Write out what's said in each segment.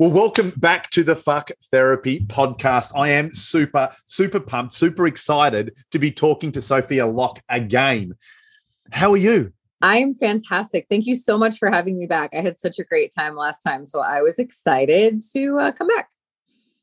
Well, welcome back to the Fuck Therapy podcast. I am super, super pumped, super excited to be talking to Sophia Locke again. How are you? I'm fantastic. Thank you so much for having me back. I had such a great time last time, so I was excited to uh, come back.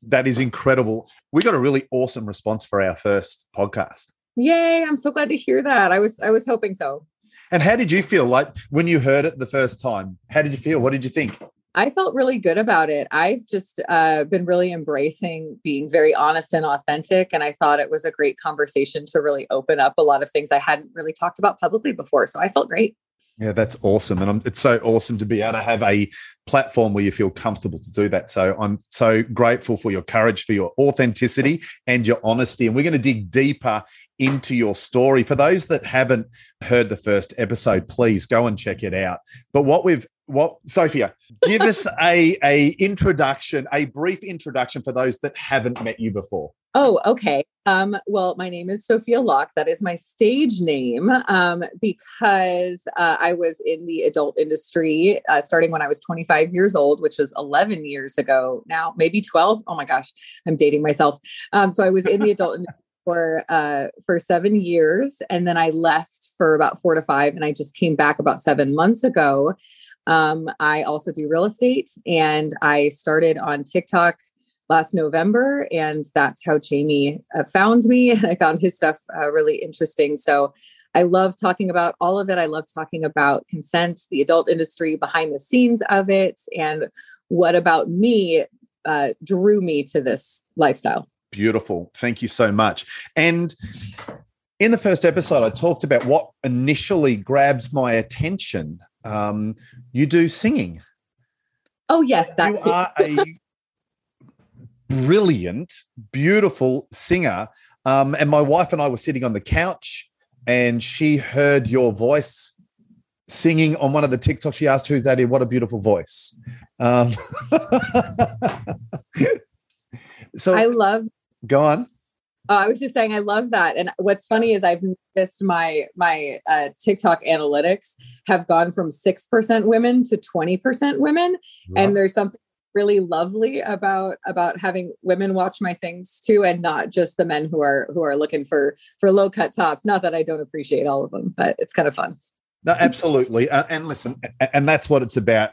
That is incredible. We got a really awesome response for our first podcast. Yay! I'm so glad to hear that. I was I was hoping so. And how did you feel like when you heard it the first time? How did you feel? What did you think? I felt really good about it. I've just uh, been really embracing being very honest and authentic. And I thought it was a great conversation to really open up a lot of things I hadn't really talked about publicly before. So I felt great. Yeah, that's awesome. And I'm, it's so awesome to be able to have a platform where you feel comfortable to do that. So I'm so grateful for your courage, for your authenticity and your honesty. And we're going to dig deeper into your story. For those that haven't heard the first episode, please go and check it out. But what we've what Sophia, give us a a introduction, a brief introduction for those that haven't met you before. Oh, okay. Um, well, my name is Sophia Locke. That is my stage name um, because uh, I was in the adult industry uh, starting when I was 25 years old, which was 11 years ago now, maybe 12. Oh my gosh, I'm dating myself. Um, so I was in the adult industry for uh, for seven years, and then I left for about four to five, and I just came back about seven months ago. Um, I also do real estate, and I started on TikTok last November, and that's how Jamie uh, found me. And I found his stuff uh, really interesting. So I love talking about all of it. I love talking about consent, the adult industry, behind the scenes of it, and what about me uh, drew me to this lifestyle. Beautiful. Thank you so much. And in the first episode, I talked about what initially grabs my attention. Um, you do singing. Oh, yes, that's you are a brilliant, beautiful singer. Um, and my wife and I were sitting on the couch, and she heard your voice singing on one of the TikToks. She asked who that is. What a beautiful voice. Um, so I love Go on. Uh, I was just saying, I love that. And what's funny is I've noticed my my uh, TikTok analytics have gone from six percent women to twenty percent women, and there's something really lovely about about having women watch my things too, and not just the men who are who are looking for for low cut tops. Not that I don't appreciate all of them, but it's kind of fun. No, absolutely. Uh, and listen, and that's what it's about.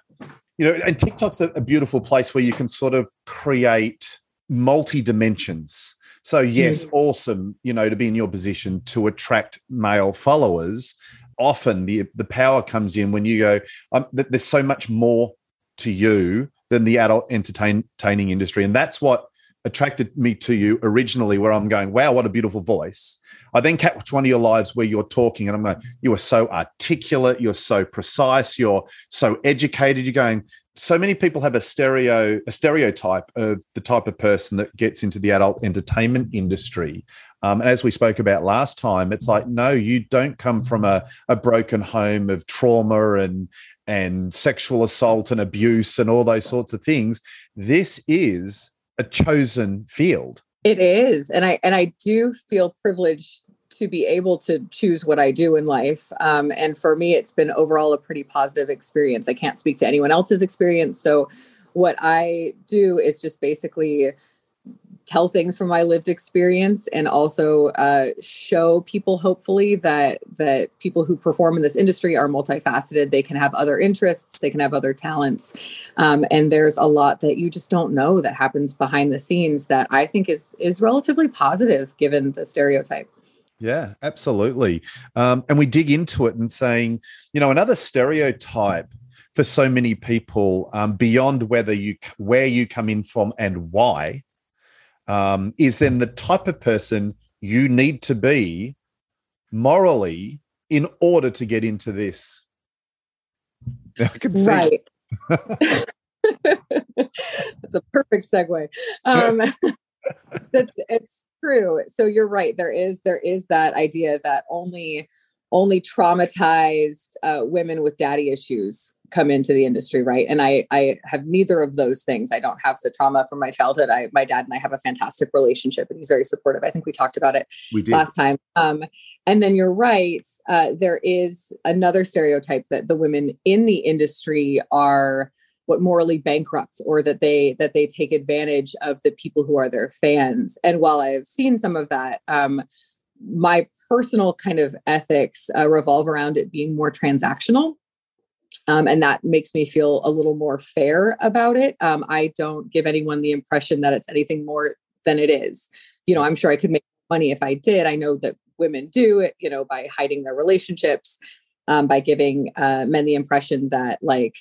You know, and TikTok's a, a beautiful place where you can sort of create multi dimensions. So yes, mm. awesome, you know, to be in your position to attract male followers. Often the the power comes in when you go, um, there's so much more to you than the adult entertaining industry. And that's what attracted me to you originally, where I'm going, wow, what a beautiful voice. I then catch one of your lives where you're talking, and I'm going, you are so articulate, you're so precise, you're so educated. You're going, so many people have a stereo a stereotype of the type of person that gets into the adult entertainment industry. Um, and as we spoke about last time it's like no you don't come from a, a broken home of trauma and and sexual assault and abuse and all those sorts of things. This is a chosen field. It is. And i and i do feel privileged to be able to choose what I do in life. Um, and for me, it's been overall a pretty positive experience. I can't speak to anyone else's experience. So, what I do is just basically tell things from my lived experience and also uh, show people hopefully that that people who perform in this industry are multifaceted they can have other interests they can have other talents um, and there's a lot that you just don't know that happens behind the scenes that i think is is relatively positive given the stereotype yeah, absolutely. Um, and we dig into it and saying, you know, another stereotype for so many people um, beyond whether you where you come in from and why um, is then the type of person you need to be morally in order to get into this. I can see. Right. That's a perfect segue. Um, that's it's true. So you're right. There is there is that idea that only only traumatized uh, women with daddy issues come into the industry, right? And I I have neither of those things. I don't have the trauma from my childhood. I my dad and I have a fantastic relationship, and he's very supportive. I think we talked about it last time. Um, and then you're right. Uh, there is another stereotype that the women in the industry are what morally bankrupt or that they that they take advantage of the people who are their fans. And while i've seen some of that um, my personal kind of ethics uh, revolve around it being more transactional. Um, and that makes me feel a little more fair about it. Um, i don't give anyone the impression that it's anything more than it is. You know i'm sure i could make money if i did. I know that women do it you know by hiding their relationships um, by giving uh, men the impression that like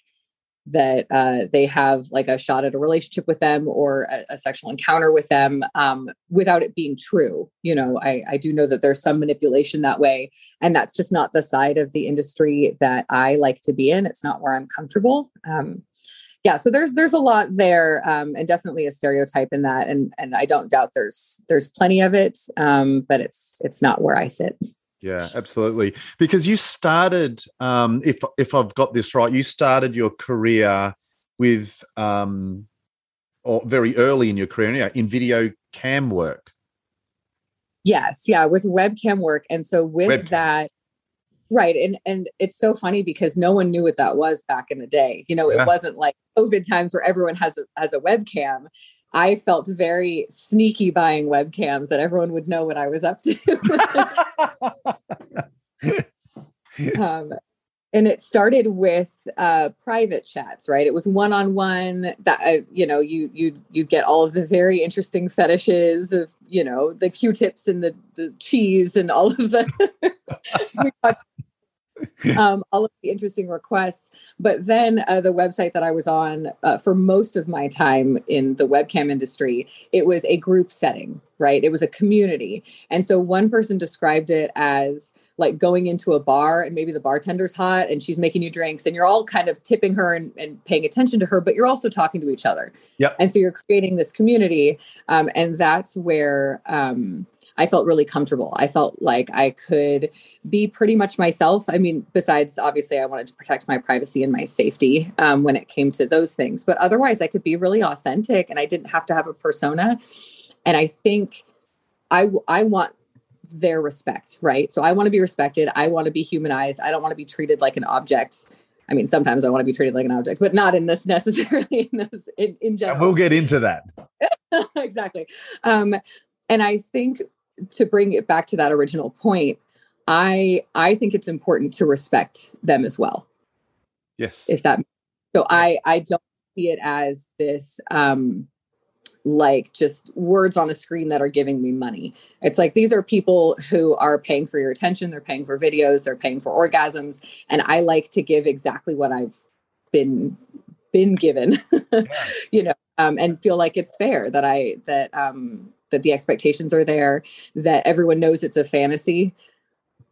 that uh, they have like a shot at a relationship with them or a, a sexual encounter with them um, without it being true. You know, I, I do know that there's some manipulation that way, and that's just not the side of the industry that I like to be in. It's not where I'm comfortable. Um, yeah, so there's there's a lot there, um, and definitely a stereotype in that, and and I don't doubt there's there's plenty of it, um, but it's it's not where I sit. Yeah, absolutely. Because you started, um, if if I've got this right, you started your career with, um, or very early in your career, in video cam work. Yes, yeah, with webcam work, and so with webcam. that, right, and and it's so funny because no one knew what that was back in the day. You know, it yeah. wasn't like COVID times where everyone has a has a webcam. I felt very sneaky buying webcams that everyone would know what I was up to. um, and it started with uh, private chats, right? It was one on one. That uh, you know, you you you get all of the very interesting fetishes of you know the Q-tips and the the cheese and all of the um, all of the interesting requests. But then uh, the website that I was on uh, for most of my time in the webcam industry, it was a group setting, right? It was a community. And so one person described it as like going into a bar and maybe the bartender's hot and she's making you drinks and you're all kind of tipping her and, and paying attention to her, but you're also talking to each other. Yep. And so you're creating this community. Um, and that's where, um, I felt really comfortable. I felt like I could be pretty much myself. I mean, besides obviously, I wanted to protect my privacy and my safety um, when it came to those things, but otherwise, I could be really authentic and I didn't have to have a persona. And I think I I want their respect, right? So I want to be respected. I want to be humanized. I don't want to be treated like an object. I mean, sometimes I want to be treated like an object, but not in this necessarily in this in, in general. we'll get into that. exactly. Um, and I think to bring it back to that original point, I I think it's important to respect them as well. Yes. If that so I I don't see it as this um like just words on a screen that are giving me money. It's like these are people who are paying for your attention, they're paying for videos, they're paying for orgasms and I like to give exactly what I've been been given. Yeah. you know, um and feel like it's fair that I that um that the expectations are there, that everyone knows it's a fantasy.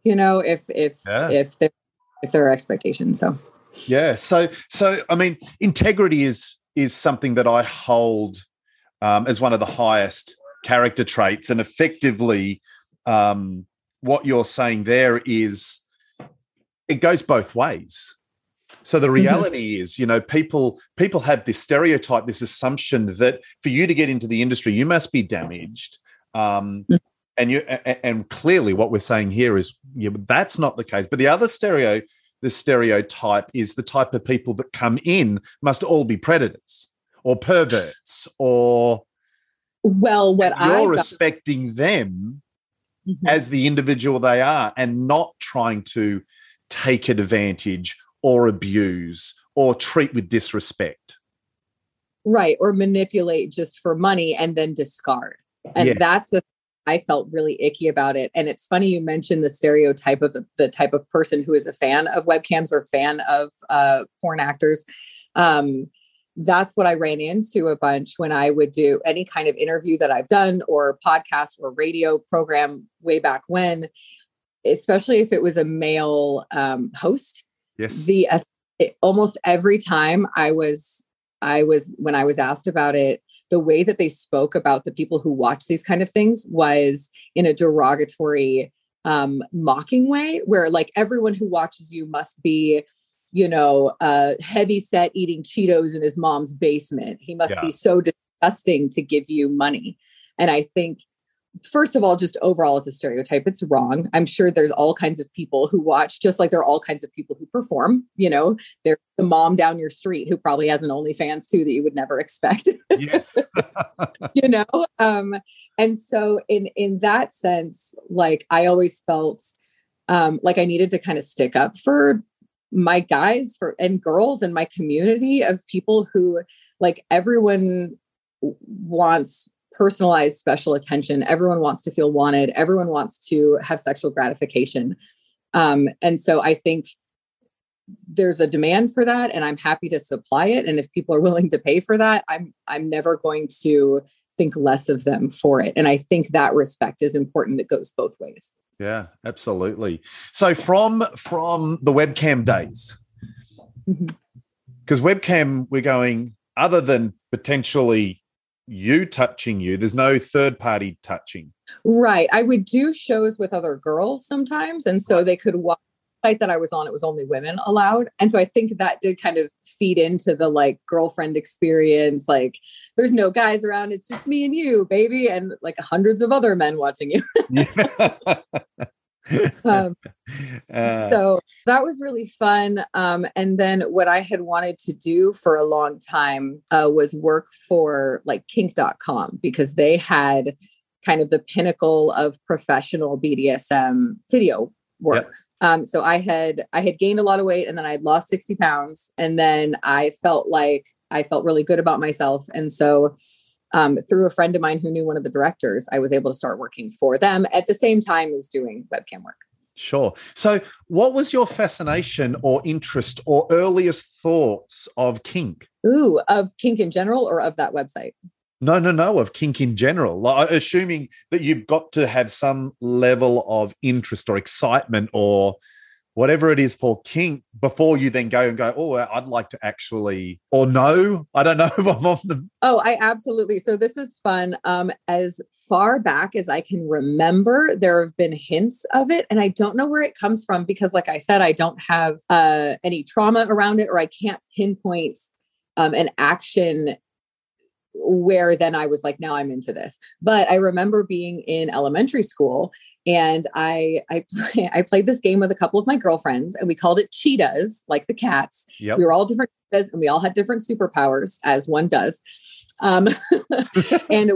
You know, if if yeah. if there if there are expectations. So yeah. So so I mean, integrity is is something that I hold um, as one of the highest character traits, and effectively, um, what you're saying there is it goes both ways. So the mm-hmm. reality mm-hmm. is, you know, people people have this stereotype, this assumption that for you to get into the industry, you must be damaged. Um, mm-hmm. and you and clearly, what we're saying here is, yeah, that's not the case. But the other stereo, the stereotype is the type of people that come in must all be predators or perverts or. Well, what you're I respecting them mm-hmm. as the individual they are, and not trying to take advantage or abuse or treat with disrespect. Right. Or manipulate just for money and then discard. And yes. that's the I felt really icky about it. And it's funny you mentioned the stereotype of the, the type of person who is a fan of webcams or fan of uh, porn actors. Um, that's what I ran into a bunch when I would do any kind of interview that I've done or podcast or radio program way back when, especially if it was a male um, host Yes. The almost every time I was I was when I was asked about it, the way that they spoke about the people who watch these kind of things was in a derogatory um mocking way where like everyone who watches you must be you know uh heavy set eating cheetos in his mom's basement he must yeah. be so disgusting to give you money and i think first of all, just overall as a stereotype, it's wrong. I'm sure there's all kinds of people who watch, just like there are all kinds of people who perform. You know, there's the mom down your street who probably has an OnlyFans too that you would never expect. Yes. you know, um, and so in in that sense, like I always felt um, like I needed to kind of stick up for my guys for and girls in my community of people who like everyone wants personalized special attention. Everyone wants to feel wanted. Everyone wants to have sexual gratification. Um, and so I think there's a demand for that and I'm happy to supply it. And if people are willing to pay for that, I'm I'm never going to think less of them for it. And I think that respect is important that goes both ways. Yeah, absolutely. So from from the webcam days, because mm-hmm. webcam, we're going other than potentially you touching you. There's no third party touching. Right. I would do shows with other girls sometimes. And so they could watch the site that I was on, it was only women allowed. And so I think that did kind of feed into the like girlfriend experience. Like there's no guys around, it's just me and you, baby, and like hundreds of other men watching you. um, uh, so that was really fun. Um, and then what I had wanted to do for a long time uh, was work for like kink.com because they had kind of the pinnacle of professional BDSM video work. Yep. Um, so I had I had gained a lot of weight and then I had lost 60 pounds. And then I felt like I felt really good about myself. And so um, through a friend of mine who knew one of the directors, I was able to start working for them at the same time as doing webcam work. Sure. So, what was your fascination or interest or earliest thoughts of kink? Ooh, of kink in general or of that website? No, no, no, of kink in general. Like, assuming that you've got to have some level of interest or excitement or whatever it is for kink before you then go and go, oh, I'd like to actually, or no, I don't know if I'm on the. Oh, I absolutely. So this is fun. Um, as far back as I can remember, there have been hints of it, and I don't know where it comes from because, like I said, I don't have uh, any trauma around it, or I can't pinpoint um, an action where then I was like, now I'm into this. But I remember being in elementary school and I I play, I played this game with a couple of my girlfriends, and we called it cheetahs, like the cats. Yep. We were all different cheetahs, and we all had different superpowers, as one does. Um, and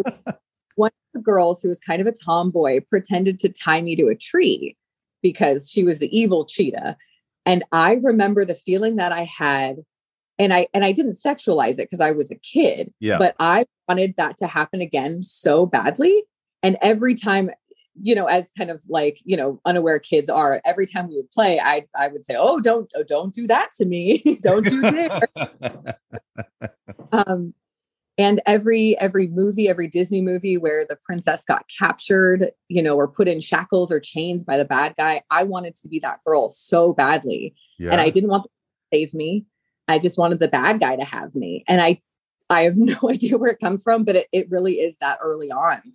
one of the girls, who was kind of a tomboy, pretended to tie me to a tree because she was the evil cheetah. And I remember the feeling that I had and I and I didn't sexualize it because I was a kid. Yeah. But I wanted that to happen again so badly. And every time you know, as kind of like, you know, unaware kids are, every time we would play, I I would say, Oh, don't oh, don't do that to me. don't you dare. um and every every movie, every Disney movie where the princess got captured, you know, or put in shackles or chains by the bad guy, I wanted to be that girl so badly. Yeah. And I didn't want to save me. I just wanted the bad guy to have me. And I I have no idea where it comes from, but it, it really is that early on.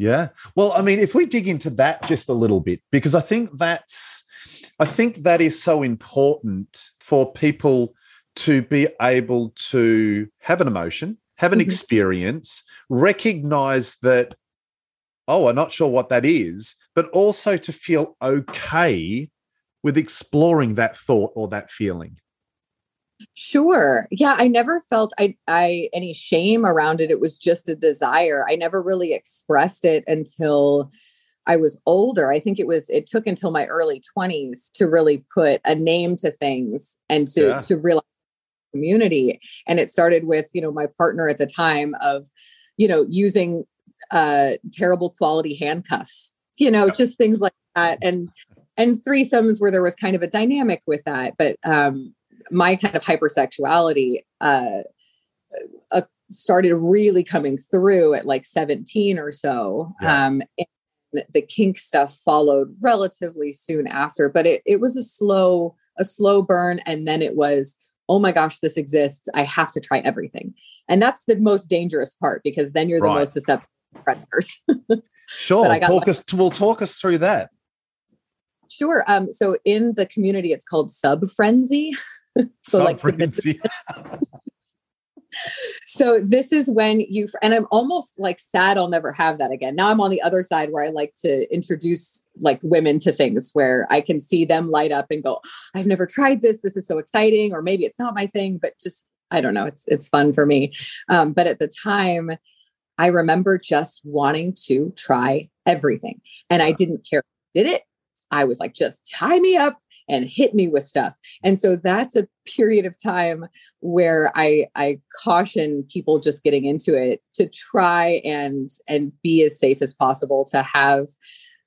Yeah. Well, I mean, if we dig into that just a little bit, because I think that's, I think that is so important for people to be able to have an emotion, have an mm-hmm. experience, recognize that, oh, I'm not sure what that is, but also to feel okay with exploring that thought or that feeling. Sure. Yeah, I never felt I I any shame around it. It was just a desire. I never really expressed it until I was older. I think it was it took until my early 20s to really put a name to things and to yeah. to realize community. And it started with, you know, my partner at the time of, you know, using uh terrible quality handcuffs, you know, yeah. just things like that. And and threesomes where there was kind of a dynamic with that. But um my kind of hypersexuality uh, uh, started really coming through at like 17 or so. Yeah. Um, and the kink stuff followed relatively soon after, but it, it was a slow, a slow burn. And then it was, oh my gosh, this exists. I have to try everything. And that's the most dangerous part because then you're the most susceptible predators. sure. talk us, we'll talk us through that. Sure. Um, so in the community, it's called sub frenzy. so like so this is when you and i'm almost like sad i'll never have that again. Now i'm on the other side where i like to introduce like women to things where i can see them light up and go i've never tried this. This is so exciting or maybe it's not my thing but just i don't know it's it's fun for me. Um, but at the time i remember just wanting to try everything and i didn't care did it. I was like just tie me up and hit me with stuff. And so that's a period of time where I I caution people just getting into it to try and and be as safe as possible to have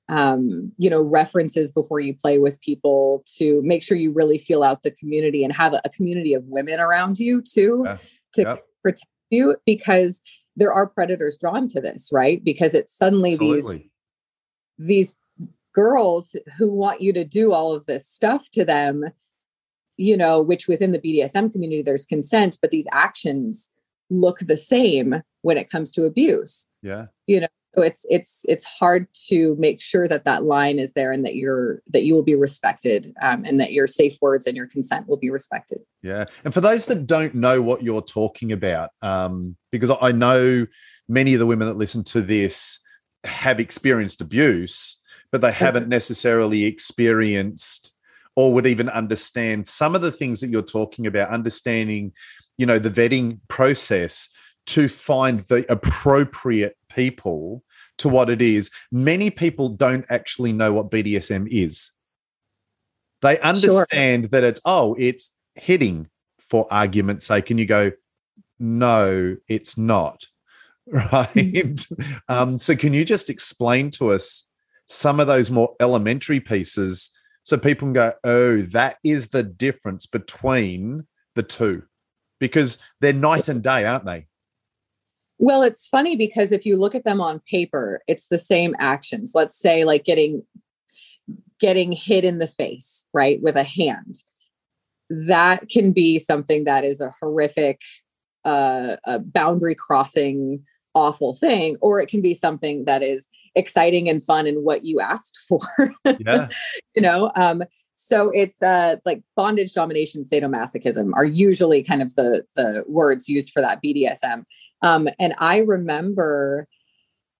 um, you know references before you play with people to make sure you really feel out the community and have a, a community of women around you too yeah. to yep. protect you because there are predators drawn to this right because it's suddenly Absolutely. these these girls who want you to do all of this stuff to them you know which within the bdsm community there's consent but these actions look the same when it comes to abuse. Yeah. You know so it's it's it's hard to make sure that that line is there and that you're that you will be respected um, and that your safe words and your consent will be respected. Yeah. And for those that don't know what you're talking about um, because i know many of the women that listen to this have experienced abuse but they haven't necessarily experienced or would even understand some of the things that you're talking about, understanding, you know, the vetting process to find the appropriate people to what it is. Many people don't actually know what BDSM is. They understand sure. that it's, oh, it's hitting for argument's sake. And you go, no, it's not. Right. Mm-hmm. um, so, can you just explain to us some of those more elementary pieces so people can go, oh, that is the difference between the two because they're night and day, aren't they? Well, it's funny because if you look at them on paper, it's the same actions. Let's say like getting getting hit in the face, right, with a hand. That can be something that is a horrific uh, a boundary crossing awful thing or it can be something that is exciting and fun and what you asked for. Yeah. you know, um, so it's uh, like bondage, domination, sadomasochism are usually kind of the the words used for that BDSM. Um, and I remember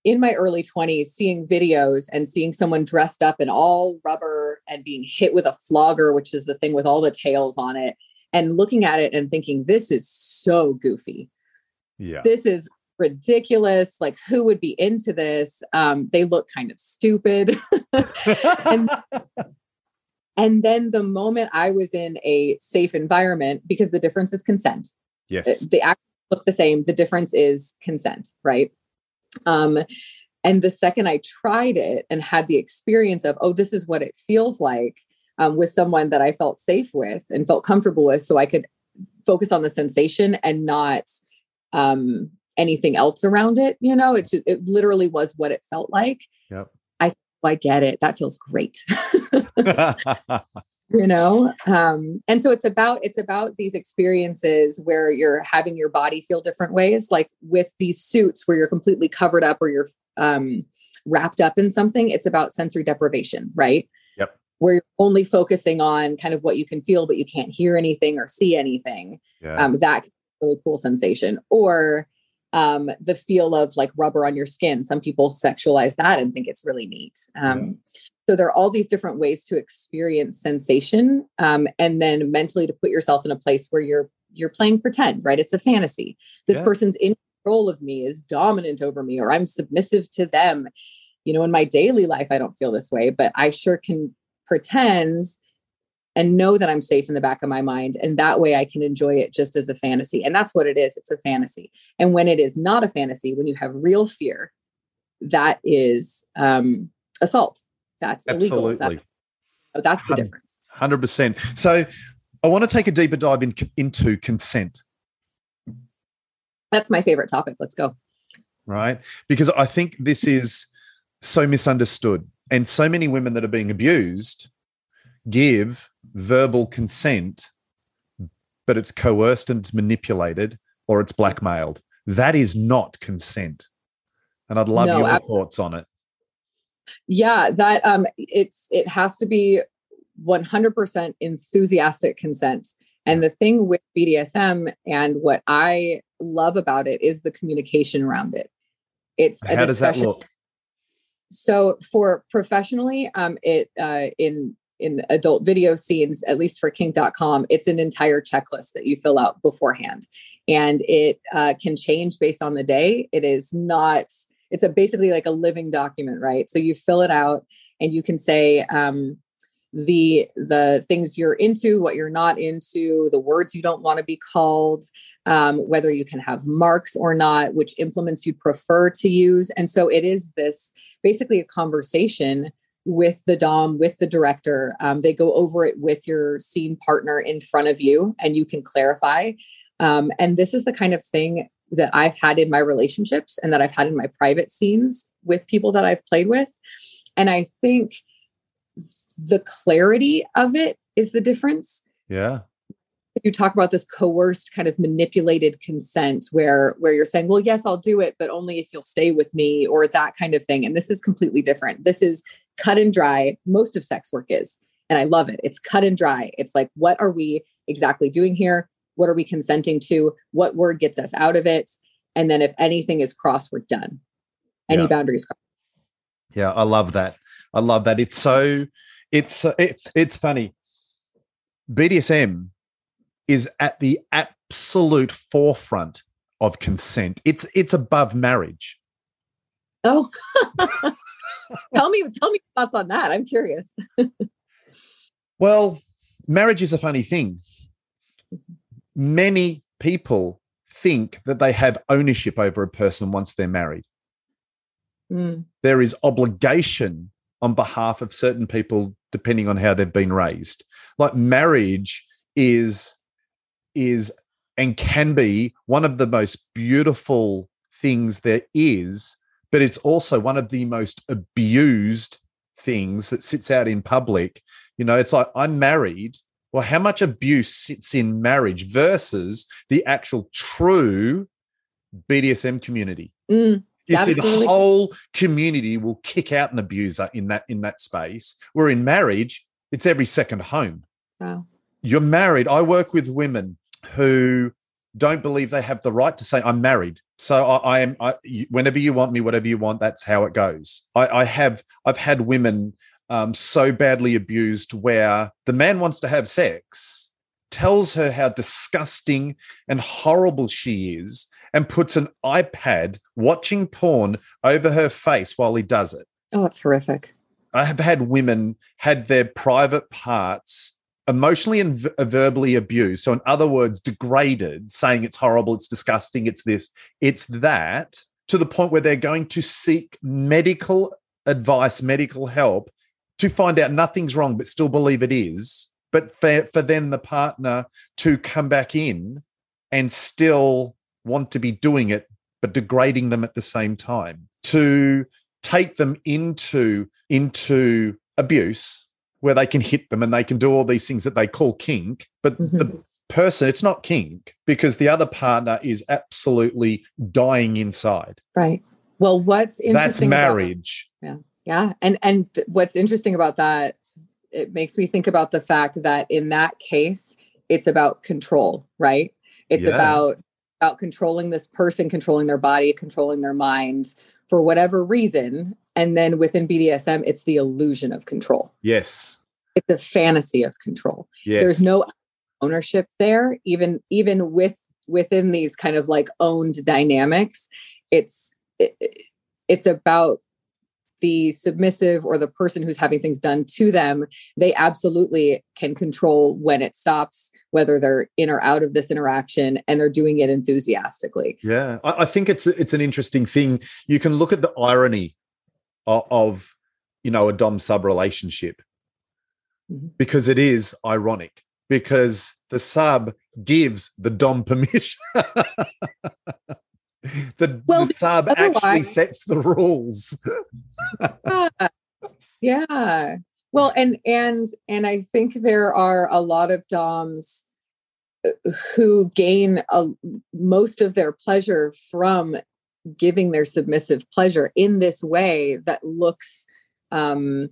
in my early 20s seeing videos and seeing someone dressed up in all rubber and being hit with a flogger, which is the thing with all the tails on it, and looking at it and thinking, this is so goofy. Yeah. This is ridiculous like who would be into this? Um they look kind of stupid. And and then the moment i was in a safe environment because the difference is consent. Yes. The act look the same the difference is consent right? Um and the second i tried it and had the experience of oh this is what it feels like um, with someone that i felt safe with and felt comfortable with so i could focus on the sensation and not um anything else around it. You know, it's it literally was what it felt like. Yep. I I get it. That feels great. you know um and so it's about it's about these experiences where you're having your body feel different ways like with these suits where you're completely covered up or you're um wrapped up in something it's about sensory deprivation right yep where you're only focusing on kind of what you can feel but you can't hear anything or see anything yeah. um that really cool sensation or um, the feel of like rubber on your skin. Some people sexualize that and think it's really neat. Um, yeah. So there are all these different ways to experience sensation, um, and then mentally to put yourself in a place where you're you're playing pretend. Right? It's a fantasy. This yeah. person's in control of me, is dominant over me, or I'm submissive to them. You know, in my daily life, I don't feel this way, but I sure can pretend and know that I'm safe in the back of my mind. And that way I can enjoy it just as a fantasy. And that's what it is it's a fantasy. And when it is not a fantasy, when you have real fear, that is um, assault. That's Absolutely. illegal. That, that's the difference. 100%. So I want to take a deeper dive in, into consent. That's my favorite topic. Let's go. Right. Because I think this is so misunderstood. And so many women that are being abused give verbal consent, but it's coerced and it's manipulated or it's blackmailed. That is not consent. And I'd love no, your thoughts on it. Yeah, that um it's it has to be 100% enthusiastic consent. And the thing with BDSM and what I love about it is the communication around it. It's a how discussion. does that look? So for professionally, um, it uh, in in adult video scenes, at least for kink.com, it's an entire checklist that you fill out beforehand. And it uh, can change based on the day. It is not, it's a basically like a living document, right? So you fill it out and you can say, um, the the things you're into what you're not into the words you don't want to be called um, whether you can have marks or not which implements you prefer to use and so it is this basically a conversation with the dom with the director um, they go over it with your scene partner in front of you and you can clarify um, and this is the kind of thing that i've had in my relationships and that i've had in my private scenes with people that i've played with and i think the clarity of it is the difference. Yeah. You talk about this coerced kind of manipulated consent where where you're saying, "Well, yes, I'll do it, but only if you'll stay with me," or that kind of thing. And this is completely different. This is cut and dry. Most of sex work is, and I love it. It's cut and dry. It's like, what are we exactly doing here? What are we consenting to? What word gets us out of it? And then if anything is crossed, we're done. Any yeah. boundaries crossed. Yeah, I love that. I love that. It's so it's uh, it, it's funny. BDSM is at the absolute forefront of consent. It's it's above marriage. Oh, tell me tell me thoughts on that. I'm curious. well, marriage is a funny thing. Many people think that they have ownership over a person once they're married. Mm. There is obligation on behalf of certain people depending on how they've been raised like marriage is is and can be one of the most beautiful things there is but it's also one of the most abused things that sits out in public you know it's like i'm married well how much abuse sits in marriage versus the actual true bdsm community mm. You see, the whole community will kick out an abuser in that in that space. Where in marriage, it's every second home. Wow. You're married. I work with women who don't believe they have the right to say, "I'm married." So I, I am. I, whenever you want me, whatever you want, that's how it goes. I, I have. I've had women um, so badly abused where the man wants to have sex, tells her how disgusting and horrible she is, and puts an iPad watching porn over her face while he does it. Oh, it's horrific. I have had women had their private parts emotionally and v- uh, verbally abused. So, in other words, degraded, saying it's horrible, it's disgusting, it's this, it's that, to the point where they're going to seek medical advice, medical help to find out nothing's wrong, but still believe it is. But for, for then the partner to come back in and still want to be doing it, but degrading them at the same time, to take them into, into abuse where they can hit them and they can do all these things that they call kink, but mm-hmm. the person, it's not kink because the other partner is absolutely dying inside. Right. Well, what's interesting That's marriage. About, yeah. Yeah. And and what's interesting about that, it makes me think about the fact that in that case, it's about control, right? It's yeah. about about controlling this person, controlling their body, controlling their minds for whatever reason. And then within BDSM, it's the illusion of control. Yes. It's a fantasy of control. Yes. There's no ownership there, even even with within these kind of like owned dynamics. It's it, it's about the submissive or the person who's having things done to them, they absolutely can control when it stops, whether they're in or out of this interaction, and they're doing it enthusiastically. Yeah, I, I think it's it's an interesting thing. You can look at the irony of, of you know a dom sub relationship mm-hmm. because it is ironic because the sub gives the dom permission the, well, the sub actually sets the rules. yeah. yeah. Well, and and and I think there are a lot of DOMs uh, who gain a, most of their pleasure from giving their submissive pleasure in this way that looks um,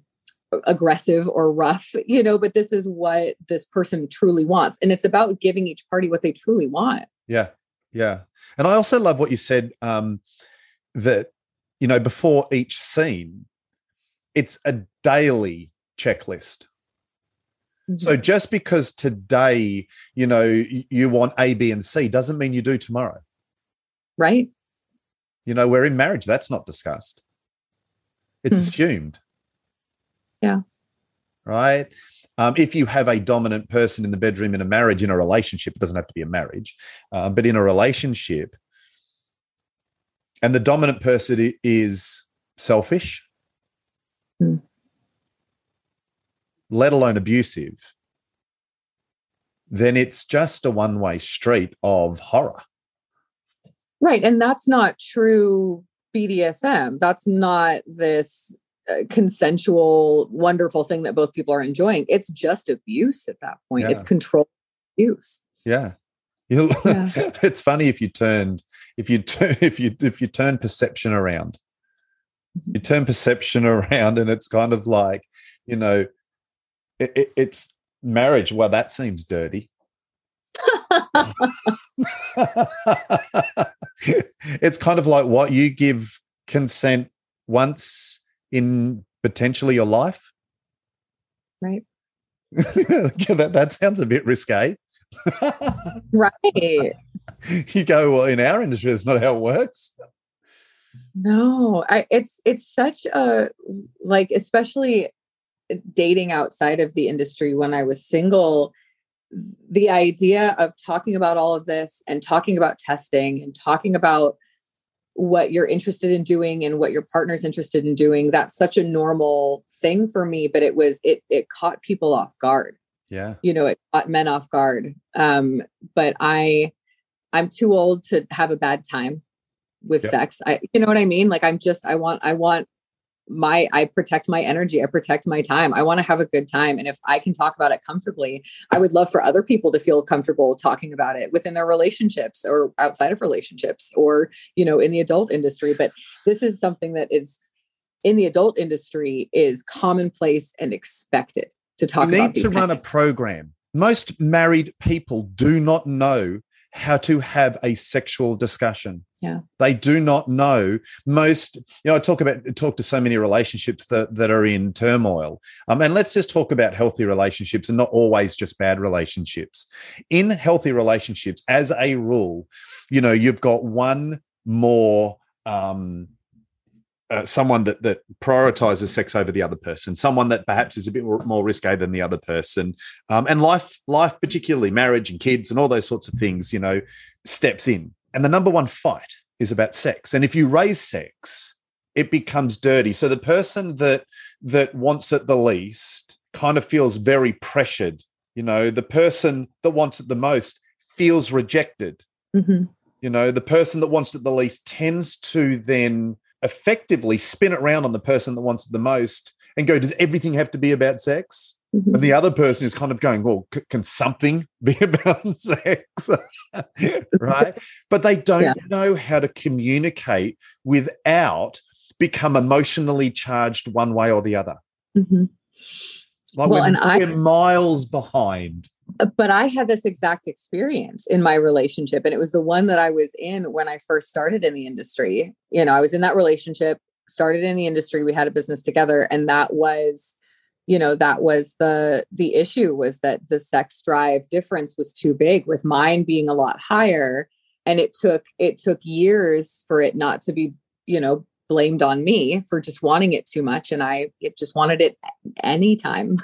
aggressive or rough, you know, but this is what this person truly wants. And it's about giving each party what they truly want. Yeah. Yeah. And I also love what you said um, that, you know, before each scene, it's a daily checklist. Mm-hmm. So just because today, you know, you want A, B, and C doesn't mean you do tomorrow. Right. You know, we're in marriage. That's not discussed. It's hmm. assumed. Yeah. Right. Um, if you have a dominant person in the bedroom in a marriage, in a relationship, it doesn't have to be a marriage, uh, but in a relationship, and the dominant person is selfish, hmm. let alone abusive, then it's just a one way street of horror. Right. And that's not true BDSM. That's not this uh, consensual, wonderful thing that both people are enjoying. It's just abuse at that point. Yeah. It's control abuse. Yeah. yeah. it's funny if you turned if you turn if you if you turn perception around. You mm-hmm. turn perception around and it's kind of like, you know, it, it, it's marriage. Well, that seems dirty. It's kind of like what you give consent once in potentially your life. Right. that, that sounds a bit risque. right. You go, well, in our industry, that's not how it works. No, I, it's it's such a like, especially dating outside of the industry when I was single, the idea of talking about all of this and talking about testing and talking about what you're interested in doing and what your partner's interested in doing that's such a normal thing for me but it was it it caught people off guard. Yeah. You know it caught men off guard. Um but i i'm too old to have a bad time with yep. sex. I you know what i mean? Like i'm just i want i want my i protect my energy i protect my time i want to have a good time and if i can talk about it comfortably i would love for other people to feel comfortable talking about it within their relationships or outside of relationships or you know in the adult industry but this is something that is in the adult industry is commonplace and expected to talk you about need to run a program. Most married people do not know how to have a sexual discussion. Yeah. They do not know most, you know, I talk about talk to so many relationships that, that are in turmoil. Um, and let's just talk about healthy relationships and not always just bad relationships. In healthy relationships, as a rule, you know, you've got one more um uh, someone that that prioritizes sex over the other person, someone that perhaps is a bit more, risque than the other person, um, and life, life, particularly marriage and kids and all those sorts of things, you know, steps in. And the number one fight is about sex. And if you raise sex, it becomes dirty. So the person that that wants it the least kind of feels very pressured. You know, the person that wants it the most feels rejected. Mm-hmm. You know, the person that wants it the least tends to then effectively spin it around on the person that wants it the most and go, does everything have to be about sex? Mm-hmm. And the other person is kind of going, well, c- can something be about sex? right. But they don't yeah. know how to communicate without become emotionally charged one way or the other. Mm-hmm. Like well, we're, and I, we're miles behind Uh, but I had this exact experience in my relationship. And it was the one that I was in when I first started in the industry. You know, I was in that relationship, started in the industry, we had a business together. And that was, you know, that was the the issue was that the sex drive difference was too big, with mine being a lot higher. And it took it took years for it not to be, you know, blamed on me for just wanting it too much. And I it just wanted it anytime.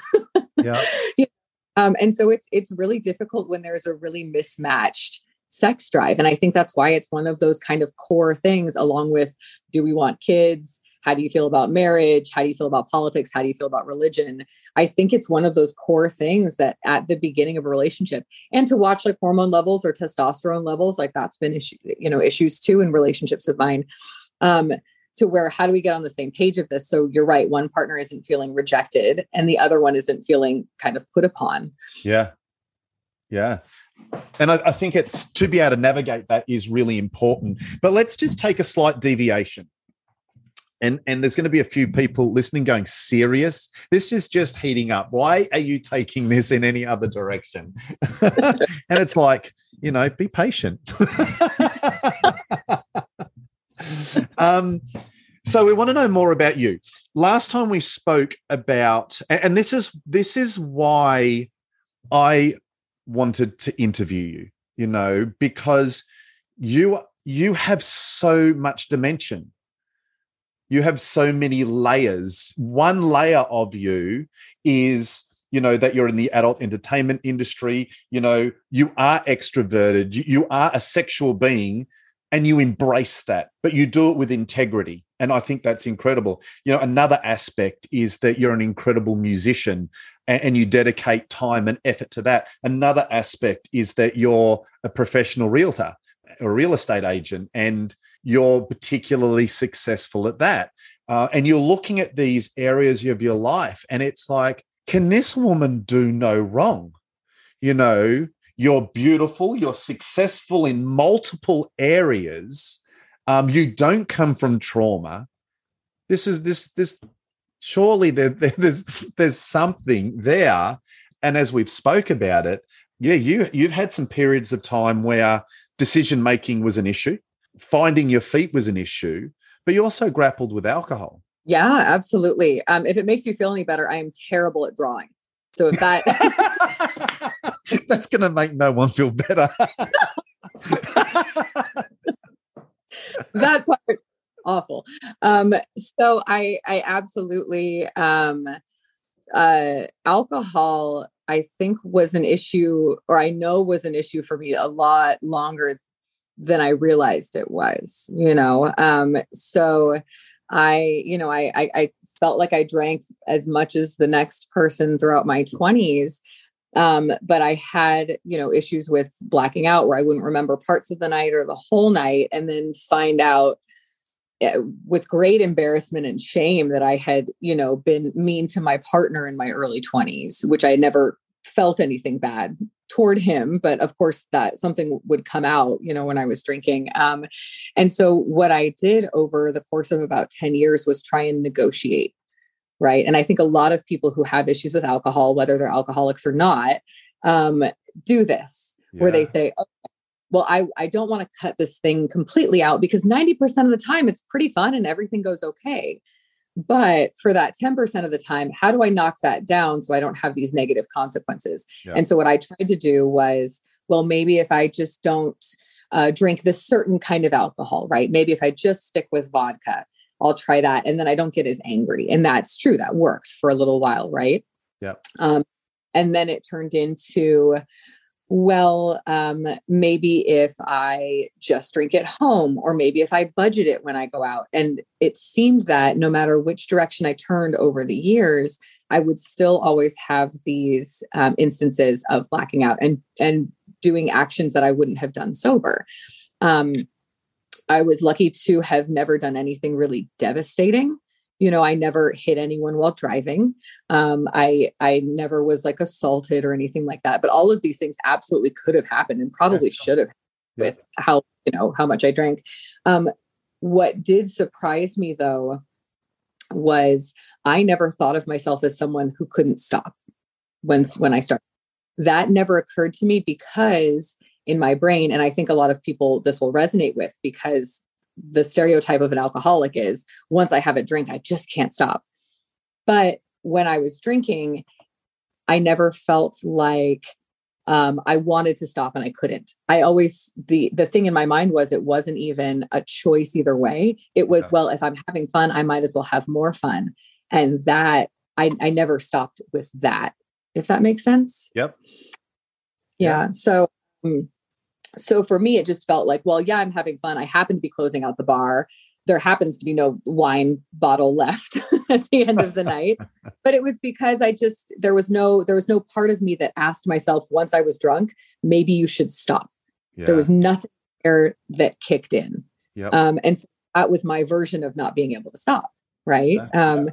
Yeah. Um, and so it's it's really difficult when there's a really mismatched sex drive. And I think that's why it's one of those kind of core things, along with do we want kids? How do you feel about marriage? How do you feel about politics? How do you feel about religion? I think it's one of those core things that at the beginning of a relationship and to watch like hormone levels or testosterone levels, like that's been issue, you know, issues too in relationships of mine. Um, to where how do we get on the same page of this? So you're right one partner isn't feeling rejected and the other one isn't feeling kind of put upon. Yeah. Yeah. And I, I, think it's to be able to navigate that is really important. But let's just take a slight deviation. And and there's going to be a few people listening going serious? This is just heating up. Why are you taking this in any other direction? And it's like you know be patient. Um so we want to know more about you. Last time we spoke about and this is this is why i wanted to interview you you know because you you have so much dimension. You have so many layers. One layer of you is you know that you're in the adult entertainment industry. You know you are extroverted. You, you, are a sexual being and you embrace that but you do it with integrity and i think that's incredible you know another aspect is that you're an incredible musician and, and you dedicate time and effort to that another aspect is that you're a professional realtor a real estate agent and you're particularly successful at that. Uh, and you're looking at these areas of your life, and it's like, can this woman do no wrong? You know, you're beautiful, you're successful in multiple areas. Um, you don't come from trauma. This is this this surely there, there's there's something there. And as we've spoke about it, yeah, you you've had some periods of time where decision making was an issue finding your feet was an issue, but you also grappled with alcohol. Yeah, absolutely. Um, if it makes you feel any better, I am terrible at drawing. So if that that's going to make no one feel better. that part awful. Um, so I I absolutely um, uh, alcohol I think was an issue or I know was an issue for me a lot longer than I realized it was, you know. Um, so I, you know, I, I, I felt like I drank as much as the next person throughout my 20s. Um, but I had, you know, issues with blacking out where I wouldn't remember parts of the night or the whole night and then find out eh, with great embarrassment and shame that I had, you know, been mean to my partner in my early 20s, which I never felt anything bad toward him but of course that something would come out you know when i was drinking. Um, and so what i did over the course of about 10 years was try and negotiate right and i think a lot of people who have issues with alcohol whether they're alcoholics or not um, do this yeah. where they say okay, well i i don't want to cut this thing completely out because 90% of the time it's pretty fun and everything goes okay but for that 10% of the time, how do I knock that down so I don't have these negative consequences? Yeah. And so what I tried to do was, well, maybe if I just don't uh, drink this certain kind of alcohol, right? Maybe if I just stick with vodka, I'll try that. And then I don't get as angry. And that's true. That worked for a little while, right? Yeah. Um, and then it turned into, well, um, maybe if I just drink at home, or maybe if I budget it when I go out. And it seemed that no matter which direction I turned over the years, I would still always have these um, instances of blacking out and and doing actions that I wouldn't have done sober. Um, I was lucky to have never done anything really devastating. You know i never hit anyone while driving. Um, i i never was like assaulted or anything like that but all of these things absolutely could have happened and probably should have with how you know how much i drank. Um, what did surprise me though was i never thought of myself as someone who couldn't stop when when i started that never occurred to me because in my brain and i think a lot of people this will resonate with because the stereotype of an alcoholic is once I have a drink, I just can't stop. But when I was drinking, I never felt like um, I wanted to stop and I couldn't. I always the the thing in my mind was it wasn't even a choice either way. It was yeah. well, if I'm having fun, I might as well have more fun, and that I I never stopped with that. If that makes sense. Yep. Yeah. yeah. So. Um, so for me, it just felt like, well, yeah, I'm having fun. I happen to be closing out the bar. There happens to be no wine bottle left at the end of the night. But it was because I just there was no there was no part of me that asked myself once I was drunk, maybe you should stop. Yeah. There was nothing there that kicked in. Yep. Um, and so that was my version of not being able to stop. Right. Um,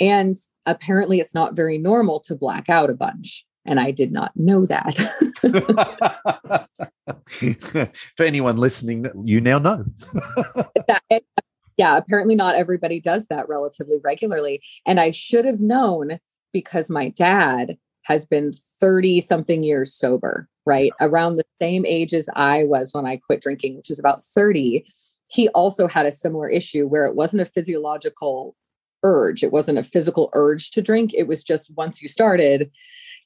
and apparently it's not very normal to black out a bunch. And I did not know that. For anyone listening, you now know. that, uh, yeah, apparently not everybody does that relatively regularly. And I should have known because my dad has been 30 something years sober, right? Around the same age as I was when I quit drinking, which was about 30. He also had a similar issue where it wasn't a physiological urge, it wasn't a physical urge to drink. It was just once you started,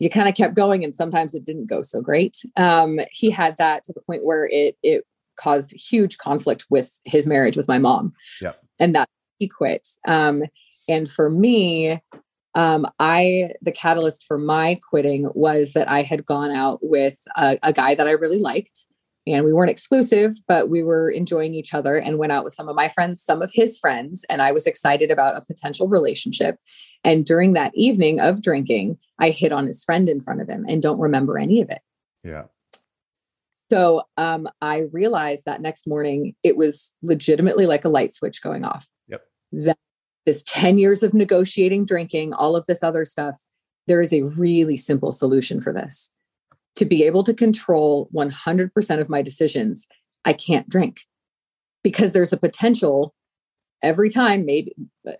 you kind of kept going and sometimes it didn't go so great. Um, he had that to the point where it it caused huge conflict with his marriage with my mom. Yeah. And that he quit. Um, and for me, um, I the catalyst for my quitting was that I had gone out with a, a guy that I really liked and we weren't exclusive, but we were enjoying each other and went out with some of my friends, some of his friends, and I was excited about a potential relationship. And during that evening of drinking, I hit on his friend in front of him and don't remember any of it. Yeah. So um, I realized that next morning it was legitimately like a light switch going off. Yep. That this 10 years of negotiating, drinking, all of this other stuff, there is a really simple solution for this to be able to control 100% of my decisions, I can't drink. Because there's a potential every time maybe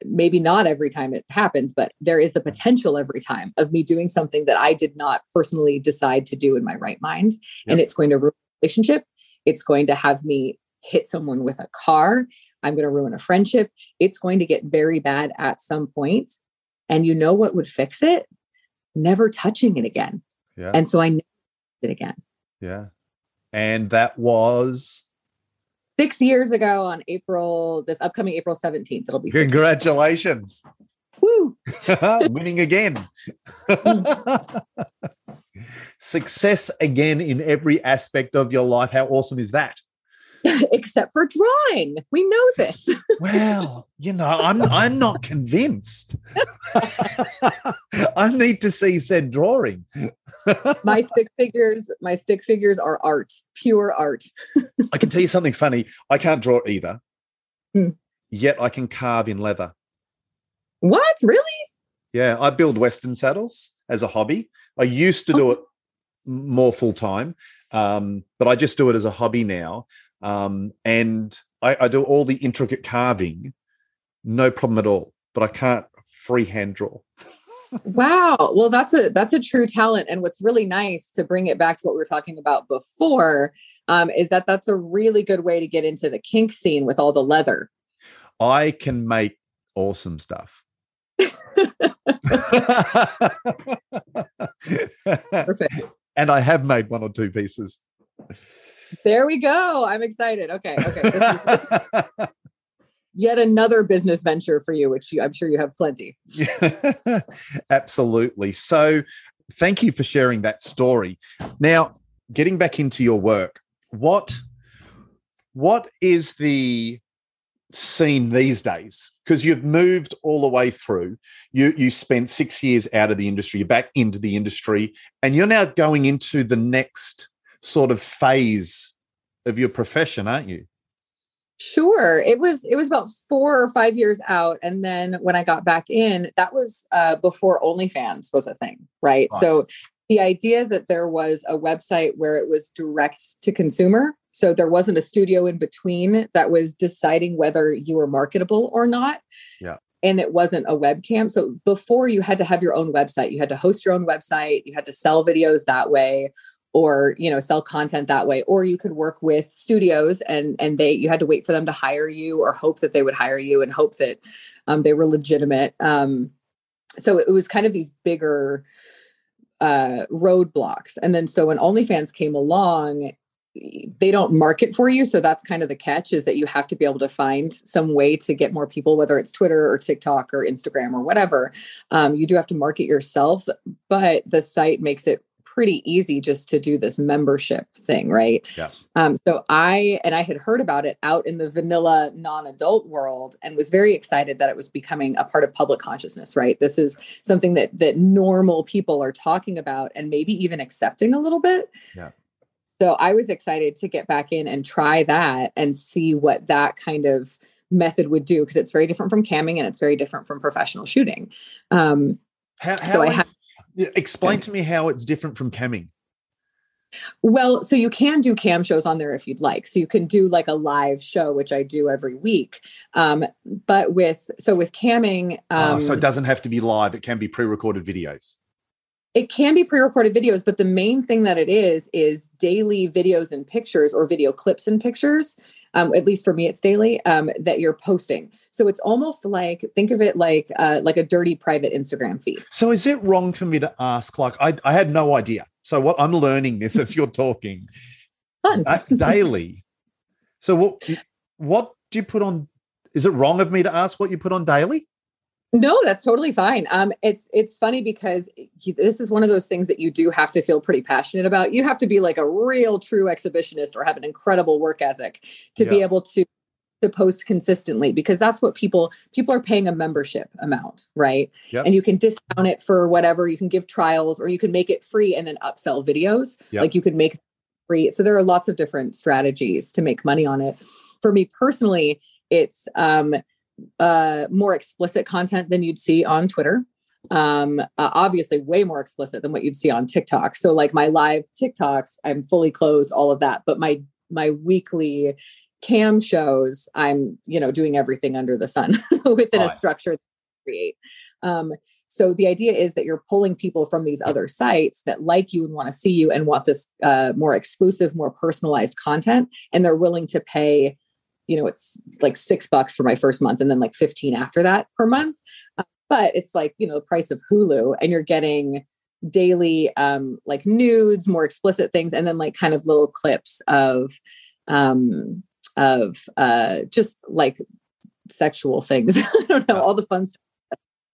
maybe not every time it happens but there is the potential every time of me doing something that I did not personally decide to do in my right mind yep. and it's going to ruin a relationship. It's going to have me hit someone with a car. I'm going to ruin a friendship. It's going to get very bad at some point and you know what would fix it? Never touching it again. Yeah. and so I it again. Yeah. And that was six years ago on April, this upcoming April 17th. It'll be congratulations. Woo! Winning again. Success again in every aspect of your life. How awesome is that? except for drawing. We know this. well, you know, I'm I'm not convinced. I need to see said drawing. my stick figures, my stick figures are art, pure art. I can tell you something funny. I can't draw either. Hmm. Yet I can carve in leather. What? Really? Yeah, I build Western saddles as a hobby. I used to do oh. it more full time, um, but I just do it as a hobby now. Um, and I, I, do all the intricate carving, no problem at all. But I can't freehand draw. wow. Well, that's a that's a true talent. And what's really nice to bring it back to what we were talking about before um, is that that's a really good way to get into the kink scene with all the leather. I can make awesome stuff. Perfect. And I have made one or two pieces. There we go. I'm excited. Okay. Okay. This is, yet another business venture for you, which you, I'm sure you have plenty. Absolutely. So, thank you for sharing that story. Now, getting back into your work, what what is the scene these days because you've moved all the way through you you spent 6 years out of the industry you're back into the industry and you're now going into the next sort of phase of your profession, aren't you? Sure. It was it was about four or five years out. And then when I got back in, that was uh, before OnlyFans was a thing, right? right? So the idea that there was a website where it was direct to consumer. So there wasn't a studio in between that was deciding whether you were marketable or not. Yeah. And it wasn't a webcam. So before you had to have your own website, you had to host your own website, you had to sell videos that way, or you know sell content that way or you could work with studios and and they you had to wait for them to hire you or hope that they would hire you and hope that um, they were legitimate. Um, so it was kind of these bigger uh, roadblocks. And then so when onlyfans came along they don't market for you. So that's kind of the catch is that you have to be able to find some way to get more people whether it's twitter or tiktok or instagram or whatever. Um, you do have to market yourself but the site makes it pretty easy just to do this membership thing, right? Yeah. Um, so I and I had heard about it out in the vanilla non-adult world and was very excited that it was becoming a part of public consciousness, right? This is something that that normal people are talking about and maybe even accepting a little bit. Yeah. So I was excited to get back in and try that and see what that kind of method would do because it's very different from camming and it's very different from professional shooting. Um, how, how so I have Explain to me how it's different from camming. Well, so you can do cam shows on there if you'd like. So you can do like a live show, which I do every week. Um, but with so with camming, um, oh, so it doesn't have to be live; it can be pre-recorded videos. It can be pre-recorded videos, but the main thing that it is is daily videos and pictures, or video clips and pictures. Um, at least for me, it's daily um, that you're posting. So it's almost like think of it like uh, like a dirty private Instagram feed. So is it wrong for me to ask? Like I, I had no idea. So what I'm learning this as you're talking. Fun. uh, daily. So what what do you put on? Is it wrong of me to ask what you put on daily? No, that's totally fine. Um, it's it's funny because this is one of those things that you do have to feel pretty passionate about. You have to be like a real true exhibitionist or have an incredible work ethic to yeah. be able to to post consistently because that's what people people are paying a membership amount, right? Yep. And you can discount it for whatever. You can give trials or you can make it free and then upsell videos. Yep. Like you could make free. So there are lots of different strategies to make money on it. For me personally, it's um uh, more explicit content than you'd see on Twitter. Um, uh, obviously, way more explicit than what you'd see on TikTok. So, like my live TikToks, I'm fully clothed, all of that. But my my weekly cam shows, I'm you know doing everything under the sun within right. a structure create. Um, so the idea is that you're pulling people from these other sites that like you and want to see you and want this uh, more exclusive, more personalized content, and they're willing to pay you know it's like six bucks for my first month and then like 15 after that per month. Uh, but it's like you know the price of hulu and you're getting daily um like nudes more explicit things and then like kind of little clips of um of uh just like sexual things. I don't know all the fun stuff.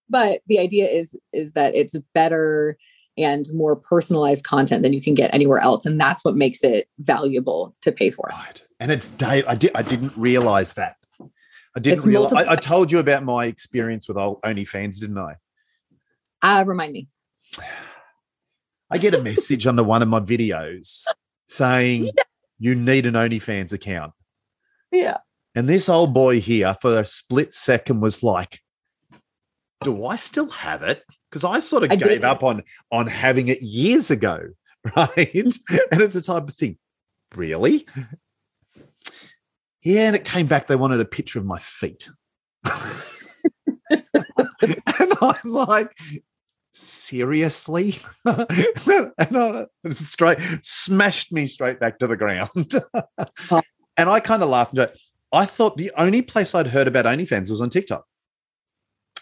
But the idea is is that it's better and more personalized content than you can get anywhere else and that's what makes it valuable to pay for. Right and it's day. I did. I didn't realize that. I didn't realize. I, I, told you about my experience with old OnlyFans, didn't I? Uh, remind me. I get a message under one of my videos saying yeah. you need an OnlyFans account. Yeah. And this old boy here, for a split second, was like, "Do I still have it?" Because I sort of I gave did. up on on having it years ago, right? and it's the type of thing. Really? Yeah, and it came back. They wanted a picture of my feet. and I'm like, seriously? and I straight smashed me straight back to the ground. and I kind of laughed. I thought the only place I'd heard about OnlyFans was on TikTok.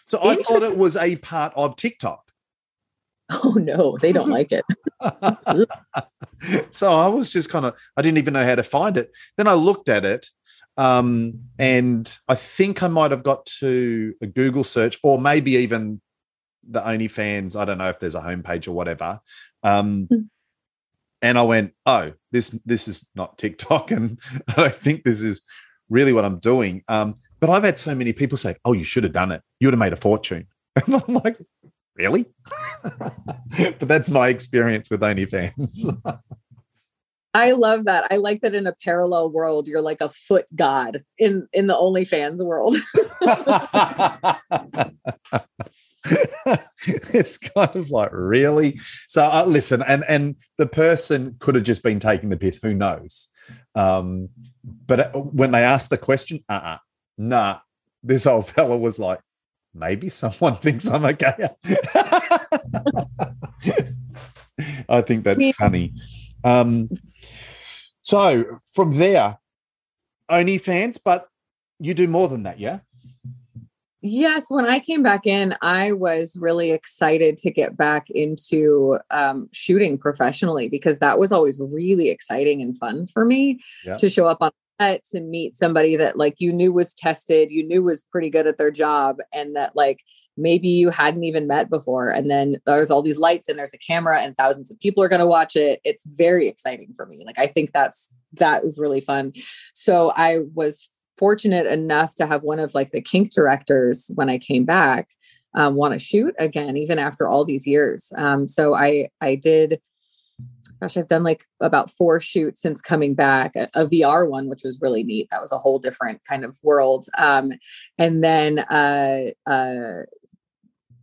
So I thought it was a part of TikTok. Oh no, they don't like it. so I was just kind of I didn't even know how to find it. Then I looked at it um, and I think I might have got to a Google search or maybe even the OnlyFans. I don't know if there's a homepage or whatever. Um, hmm. and I went, oh, this this is not TikTok, and I don't think this is really what I'm doing. Um, but I've had so many people say, "Oh, you should have done it. You would have made a fortune." And I'm like, really? but that's my experience with OnlyFans. I love that. I like that in a parallel world, you're like a foot god in in the OnlyFans world. it's kind of like really. So uh, listen, and and the person could have just been taking the piss. Who knows? Um, but uh, when they asked the question, uh, uh-uh, nah, this old fella was like, maybe someone thinks I'm okay. I think that's funny. Um, so from there, OnlyFans, but you do more than that, yeah? Yes, when I came back in, I was really excited to get back into um, shooting professionally because that was always really exciting and fun for me yeah. to show up on to meet somebody that like you knew was tested, you knew was pretty good at their job, and that like maybe you hadn't even met before. And then there's all these lights and there's a camera and thousands of people are going to watch it. It's very exciting for me. Like I think that's that was really fun. So I was fortunate enough to have one of like the kink directors when I came back um, want to shoot again, even after all these years. Um, so I I did gosh, I've done like about four shoots since coming back, a, a, VR one, which was really neat. That was a whole different kind of world. Um, and then uh, uh,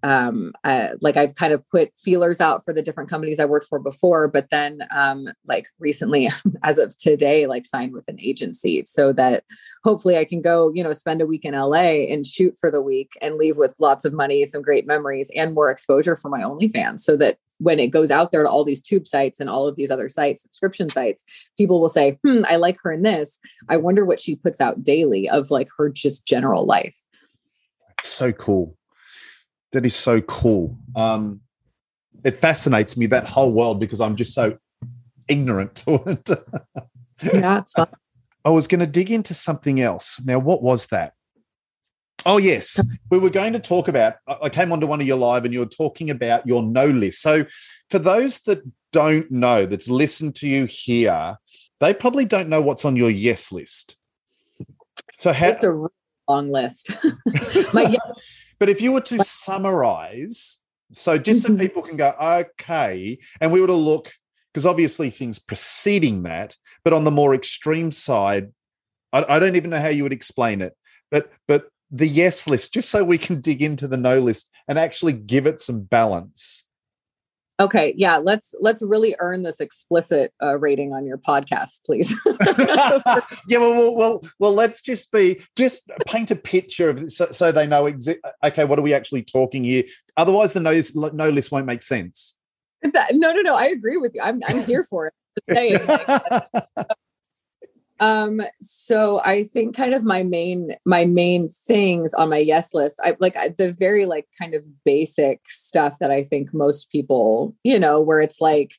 um, uh, like I've kind of put feelers out for the different companies I worked for before, but then um, like recently, as of today, like signed with an agency so that hopefully I can go, you know, spend a week in LA and shoot for the week and leave with lots of money, some great memories, and more exposure for my OnlyFans, so that when it goes out there to all these tube sites and all of these other sites, subscription sites, people will say, "Hmm, I like her in this. I wonder what she puts out daily of like her just general life." So cool that is so cool. Um, it fascinates me that whole world because I'm just so ignorant to it. yeah, it's fun. I was going to dig into something else. Now, what was that? Oh, yes. We were going to talk about, I came onto one of your live and you were talking about your no list. So, for those that don't know, that's listened to you here, they probably don't know what's on your yes list. So, how, it's a long list. Yes but if you were to summarize, so just so mm-hmm. people can go, okay, and we were to look, because obviously things preceding that, but on the more extreme side, I, I don't even know how you would explain it, but but the yes list, just so we can dig into the no list and actually give it some balance. Okay, yeah, let's let's really earn this explicit uh, rating on your podcast, please. yeah, well, well, well, well, let's just be just paint a picture of so, so they know exa- okay, what are we actually talking here? Otherwise, the no no list won't make sense. That, no, no, no. I agree with you. I'm I'm here for it. Um, so I think kind of my main my main things on my yes list, I like the very like kind of basic stuff that I think most people, you know, where it's like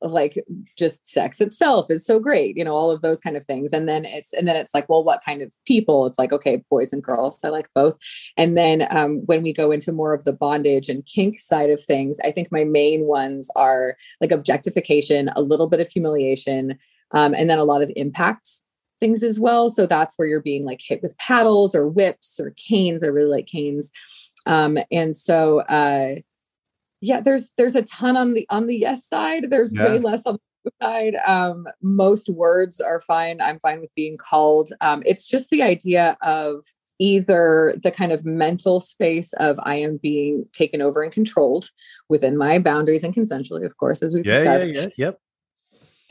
like just sex itself is so great you know all of those kind of things. And then it's and then it's like well what kind of people? It's like okay boys and girls i like both. And then um, when we go into more of the bondage and kink side of things i think my main ones are like objectification a little bit of humiliation um, and then a lot of impact things as well. So that's where you're being like hit with paddles or whips or canes. I really like canes. Um, and so uh, yeah, there's there's a ton on the on the yes side. There's yeah. way less on the side. Um, most words are fine. I'm fine with being called. Um, it's just the idea of either the kind of mental space of I am being taken over and controlled within my boundaries and consensually, of course, as we've yeah, discussed. Yeah, yeah, yep.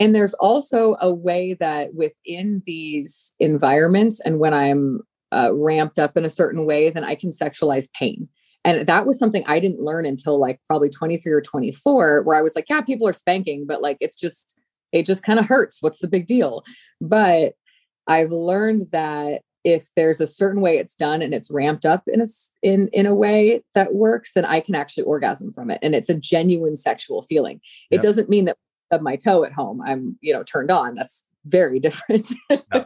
And there's also a way that within these environments, and when I'm uh, ramped up in a certain way, then I can sexualize pain. And that was something I didn't learn until like probably 23 or 24, where I was like, yeah, people are spanking, but like it's just, it just kind of hurts. What's the big deal? But I've learned that if there's a certain way it's done and it's ramped up in a in in a way that works then i can actually orgasm from it and it's a genuine sexual feeling yep. it doesn't mean that stub my toe at home, I'm, you know, turned on. That's very different. yeah.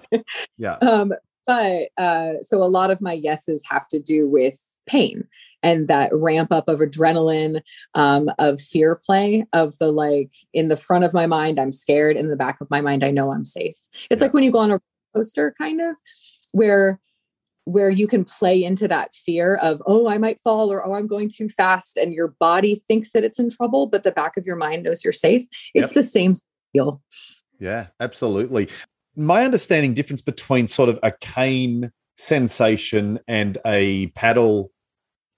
yeah. Um, but uh, so a lot of my yeses have to do with pain and that ramp up of adrenaline, um, of fear play, of the like in the front of my mind, I'm scared. In the back of my mind, I know I'm safe. It's yeah. like when you go on a coaster, kind of, where where you can play into that fear of oh i might fall or oh i'm going too fast and your body thinks that it's in trouble but the back of your mind knows you're safe it's yep. the same feel yeah absolutely. My understanding difference between sort of a cane sensation and a paddle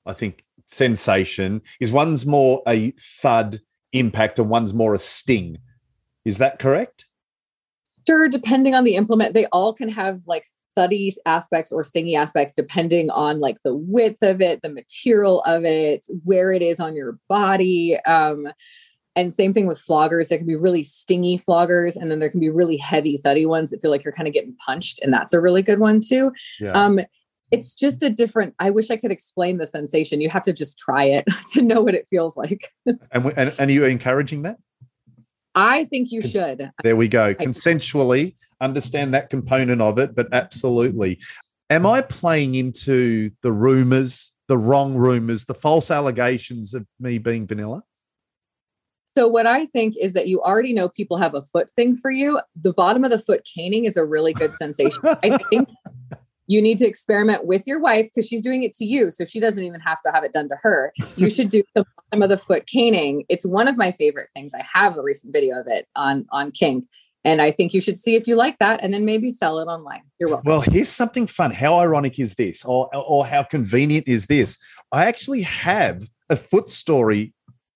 i think sensation is one's more a thud impact and one's more a sting. Is that correct? Sure depending on the implement they all can have like thuddy aspects or stingy aspects depending on like the width of it the material of it where it is on your body um and same thing with floggers. There can be really stingy floggers and then there can be really heavy thuddy ones that feel like you're kind of getting punched and that's a really good one too. Yeah. um it's just a different i wish i could explain the sensation. You have to just try it to know what it feels like. And, and, and are you encouraging that I think you should. There we go. Consensually understand that component of it, but absolutely. Am I playing into the rumors, the wrong rumors, the false allegations of me being vanilla? So, what I think is that you already know people have a foot thing for you. The bottom of the foot caning is a really good sensation. I think you need to experiment with your wife because she's doing it to you. So she doesn't even have to have it done to her. You should do the bottom of the foot caning. It's one of my favorite things. I have a recent video of it on, on Kink. And I think you should see if you like that and then maybe sell it online. You're welcome. Well, here's something fun. How ironic is this? Or, or how convenient is this? I actually have a foot story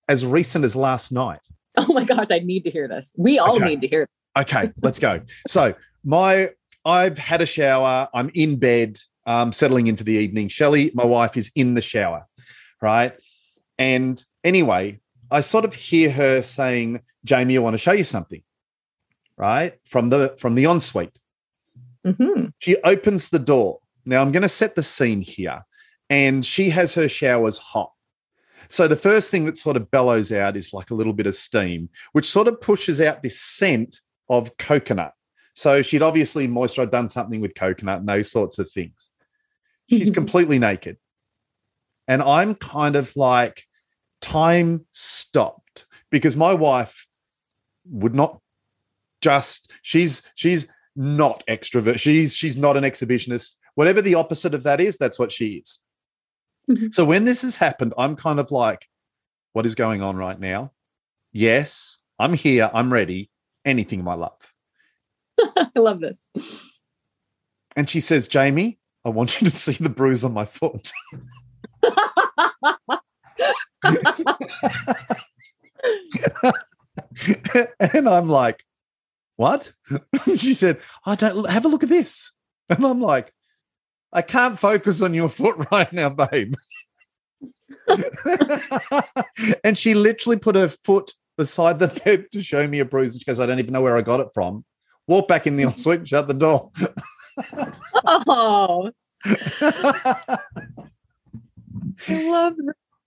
as recent as last night. Oh my gosh, I need to hear this. We all Okay. need to hear this. Okay, let's go. So my I've had a shower. I'm in bed, um, settling into the evening. Shelley, my wife, is in the shower, right? And anyway, I sort of hear her saying, "Jamie, I want to show you something," right from the from the ensuite. hmm She opens the door. Now I'm going to set the scene here, and she has her showers hot. So the first thing that sort of bellows out is like a little bit of steam, which sort of pushes out this scent of coconut. So she'd obviously moisturized, done something with coconut and those sorts of things. She's completely naked. And I'm kind of like, time stopped because my wife would not just, she's, she's not extrovert. She's, she's not an exhibitionist. Whatever the opposite of that is, that's what she is. Mhm. So when this has happened, I'm kind of like, what is going on right now? Yes, I'm here. I'm ready. Anything, my love. I love this. And she says, Jamie, I want you to see the bruise on my foot. and I'm like, what? she said, I don't have a look at this. And I'm like, I can't focus on your foot right now, babe. and she literally put her foot beside the bed to show me a bruise. She goes, I don't even know where I got it from. Walk back in the ensuite and shut the door. oh, I love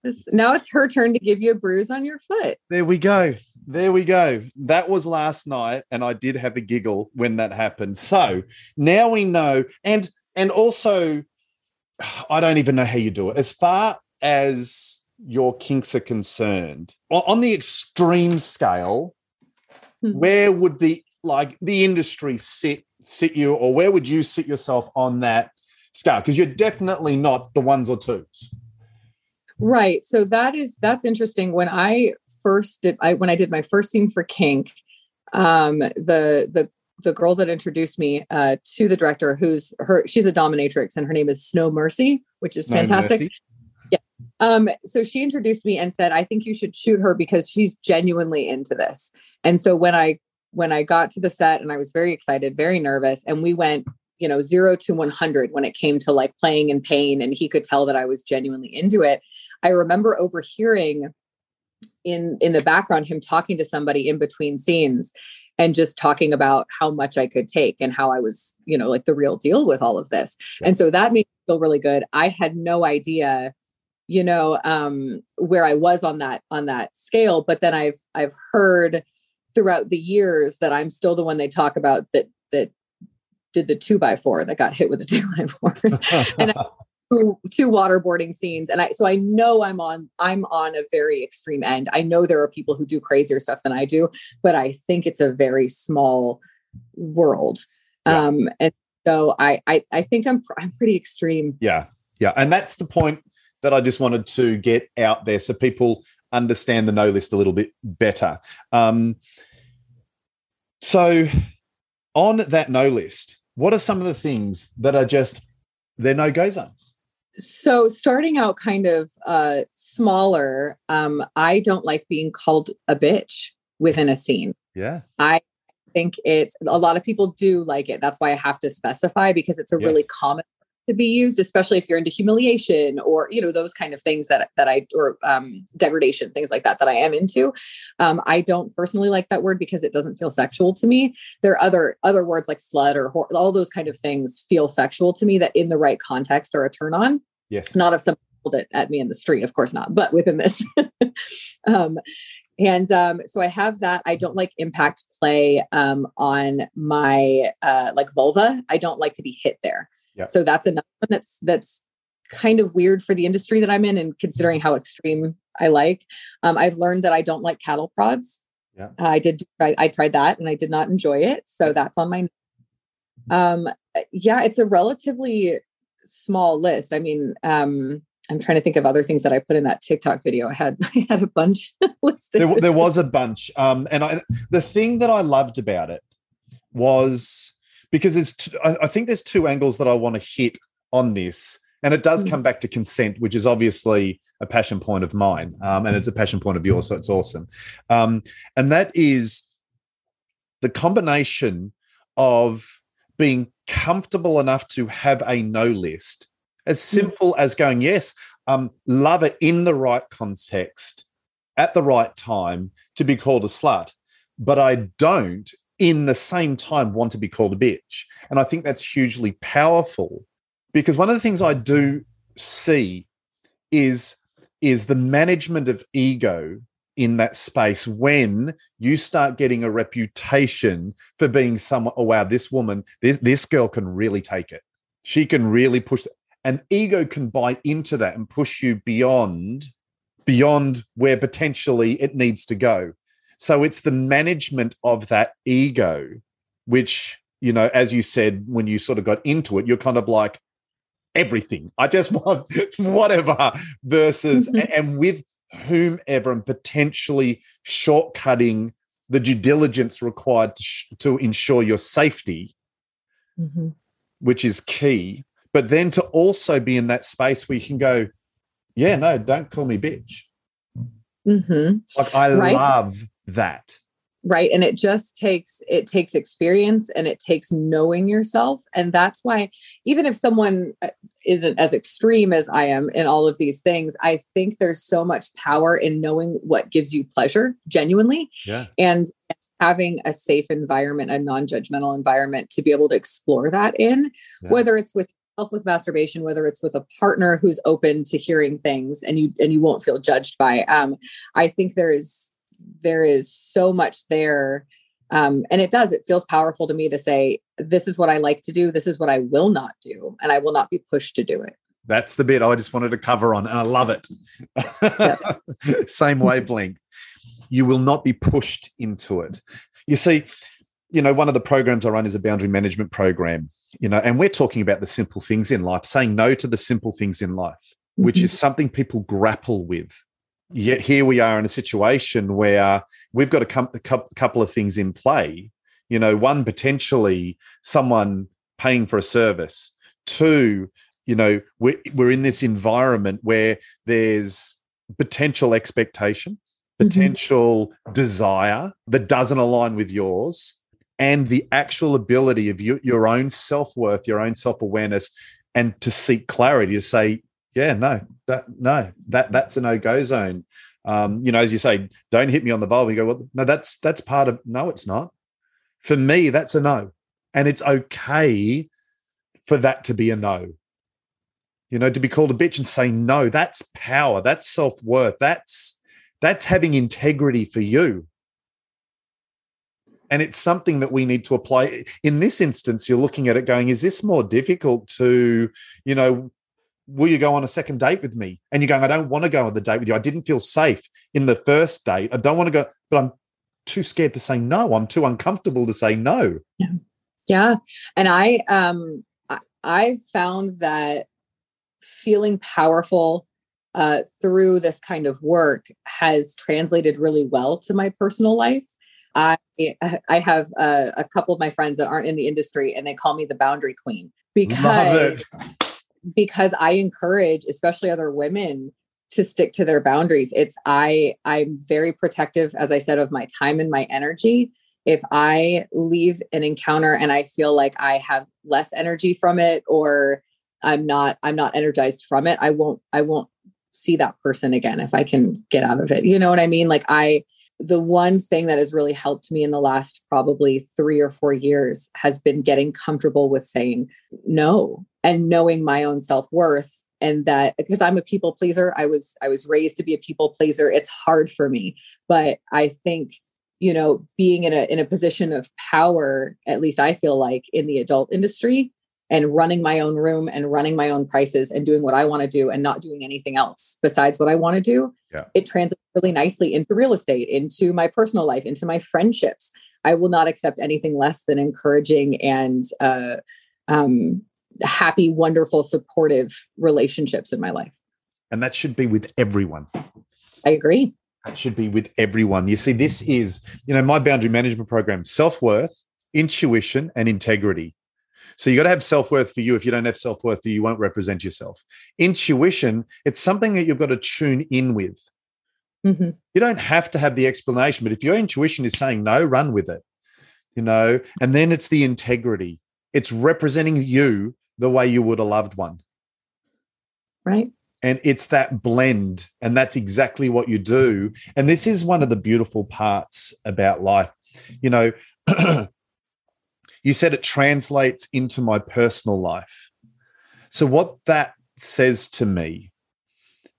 this. Now it's her turn to give you a bruise on your foot. There we go. There we go. That was last night, and I did have a giggle when that happened. So now we know, and and also, I don't even know how you do it. As far as your kinks are concerned, on the extreme scale, Hmm. where would the like the industry sit sit you, or where would you sit yourself on that scale? Because you're definitely not the ones or twos. Right. So that is that's interesting. When I first did I when I did my first scene for Kink, um, the the the girl that introduced me uh, to the director, who's her, she's a dominatrix, and her name is Snow Mercy, which is No fantastic. mercy. Um, so she introduced me and said, I think you should shoot her because she's genuinely into this. And so when I when I got to the set and I was very excited, very nervous, and we went, you know, zero to 100 when it came to like playing in pain, and he could tell that I was genuinely into it. I remember overhearing in in the background him talking to somebody in between scenes and just talking about how much I could take and how I was, you know, like the real deal with all of this. And so that made me feel really good. I had no idea you know um where i was on that on that scale but then i've i've heard throughout the years that i'm still the one they talk about that that did the two by four that got hit with a two by four and two, two waterboarding scenes and i so i know i'm on i'm on a very extreme end i know there are people who do crazier stuff than i do but i think it's a very small world Yeah. um and so i i, I think i'm i'm pretty extreme Yeah. Yeah. And that's the point that I just wanted to get out there so people understand the no list a little bit better. Um, so, on that no list, what are some of the things that are just they're no go zones? so starting out kind of uh smaller um i don't like being called a bitch within a scene Yeah. i think it's a lot of people do like it that's why i have to specify because it's a really common to be used especially if you're into humiliation or you know those kind of things that that i or um degradation things like that that i am into. Um i don't personally like that word because it doesn't feel sexual to me. There are other other words like slut or whore, all those kind of things feel sexual to me that in the right context are a turn on. Yes. not if someone pulled it at me in the street of course not but within this. Um and um so i have that. I don't like impact play um on my uh like vulva. I don't like to be hit there Yeah. so that's another one that's that's kind of weird for the industry that i'm in and considering how extreme i like. Um i've learned that i don't like cattle prods. Yeah. Uh, i did I, I tried that and i did not enjoy it so that's on my um yeah it's a relatively small list. I mean um i'm trying to think of other things that i put in that tiktok video. I had i had a bunch listed. There, there was a bunch. Um, and I, the thing that I loved about it was because it's, t- I, I think there's two angles that I want to hit on this. And it does come back to consent, which is obviously a passion point of mine. Um, and it's a passion point of yours. So it's awesome. Um, and that is the combination of being comfortable enough to have a no list, as simple as going, yes, um, love it in the right context at the right time to be called a slut, but I don't in the same time want to be called a bitch. And I think that's hugely powerful because one of the things I do see is is the management of ego in that space when you start getting a reputation for being someone oh wow this woman this, this girl can really take it. She can really push and ego can buy into that and push you beyond beyond where potentially it needs to go so it's the management of that ego which you know as you said when you sort of got into it you're kind of like everything i just want whatever versus mm-hmm. and with whomever and potentially shortcutting the due diligence required to, sh- to ensure your safety mm-hmm. which is key but then to also be in that space where you can go, yeah, no, don't call me bitch. Mm-hmm. Like I right. love that. Right. And it just takes it takes experience and it takes knowing yourself. And that's why even if someone uh, isn't as extreme as I am in all of these things, I think there's so much power in knowing what gives you pleasure genuinely. Yeah. And having a safe environment, a non-judgmental environment to be able to explore that in, yeah. whether it's with self with masturbation whether it's with a partner who's open to hearing things and you and you won't feel judged by um i think there is there is so much there um and it does it feels powerful to me to say this is what i like to do this is what i will not do and i will not be pushed to do it. That's the bit i just wanted to cover on and i love it. Same wavelength you will not be pushed into it. You see you know one of the programs i run is a boundary management program you know and we're talking about the simple things in life saying no to the simple things in life mm-hmm. which is something people grapple with yet here we are in a situation where we've got a, com- a couple of things in play you know one potentially someone paying for a service two you know we're, we're in this environment where there's potential expectation mm-hmm. potential mm-hmm. desire that doesn't align with yours and the actual ability of you, your own self worth, your own self awareness, and to seek clarity to say, yeah, no, that no, that that's a no go zone. Um, you know, as you say, don't hit me on the vulva. You go, well, no, that's that's part of. No, it's not. For me, that's a no, and it's okay for that to be a no. You know, to be called a bitch and say no, that's power. That's self worth. That's that's having integrity for you and it's something that we need to apply in this instance you're looking at it going is this more difficult to you know will you go on a second date with me? And you're going i don't want to go on the date with you. I didn't feel safe in the first date. I don't want to go but i'm too scared to say no. I'm too uncomfortable to say no. Yeah. Yeah. And i um i found that feeling powerful uh, through this kind of work has translated really well to my personal life. I I have a, a, couple of my friends that aren't in the industry, and they call me the boundary queen because because I encourage, especially other women, to stick to their boundaries. It's I I'm very protective, as I said, of my time and my energy. If I leave an encounter and I feel like I have less energy from it, or I'm not I'm not energized from it, I won't I won't see that person again if I can get out of it. You know what I mean? Like I the one thing that has really helped me in the last probably three or four years has been getting comfortable with saying no and knowing my own self-worth and that because i'm a people pleaser i was i was raised to be a people pleaser it's hard for me but i think you know being in a in a position of power at least i feel like in the adult industry and running my own room and running my own prices and doing what I want to do and not doing anything else besides what I want to do, yeah. it translates really nicely into real estate, into my personal life, into my friendships. I will not accept anything less than encouraging and uh, um, happy, wonderful, supportive relationships in my life. And that should be with everyone. I agree. That should be with everyone. You see, this is, you know, my boundary management program self worth, intuition, and integrity So you got to have self worth for you. If you don't have self worth for you, you won't represent yourself. Intuition, it's something that you've got to tune in with. Mm-hmm. You don't have to have the explanation, but if your intuition is saying no, run with it. You know, and then it's the integrity. It's representing you the way you would a loved one. Right. And it's that blend. And that's exactly what you do. And this is one of the beautiful parts about life. You know, you said it translates into my personal life. So, what that says to me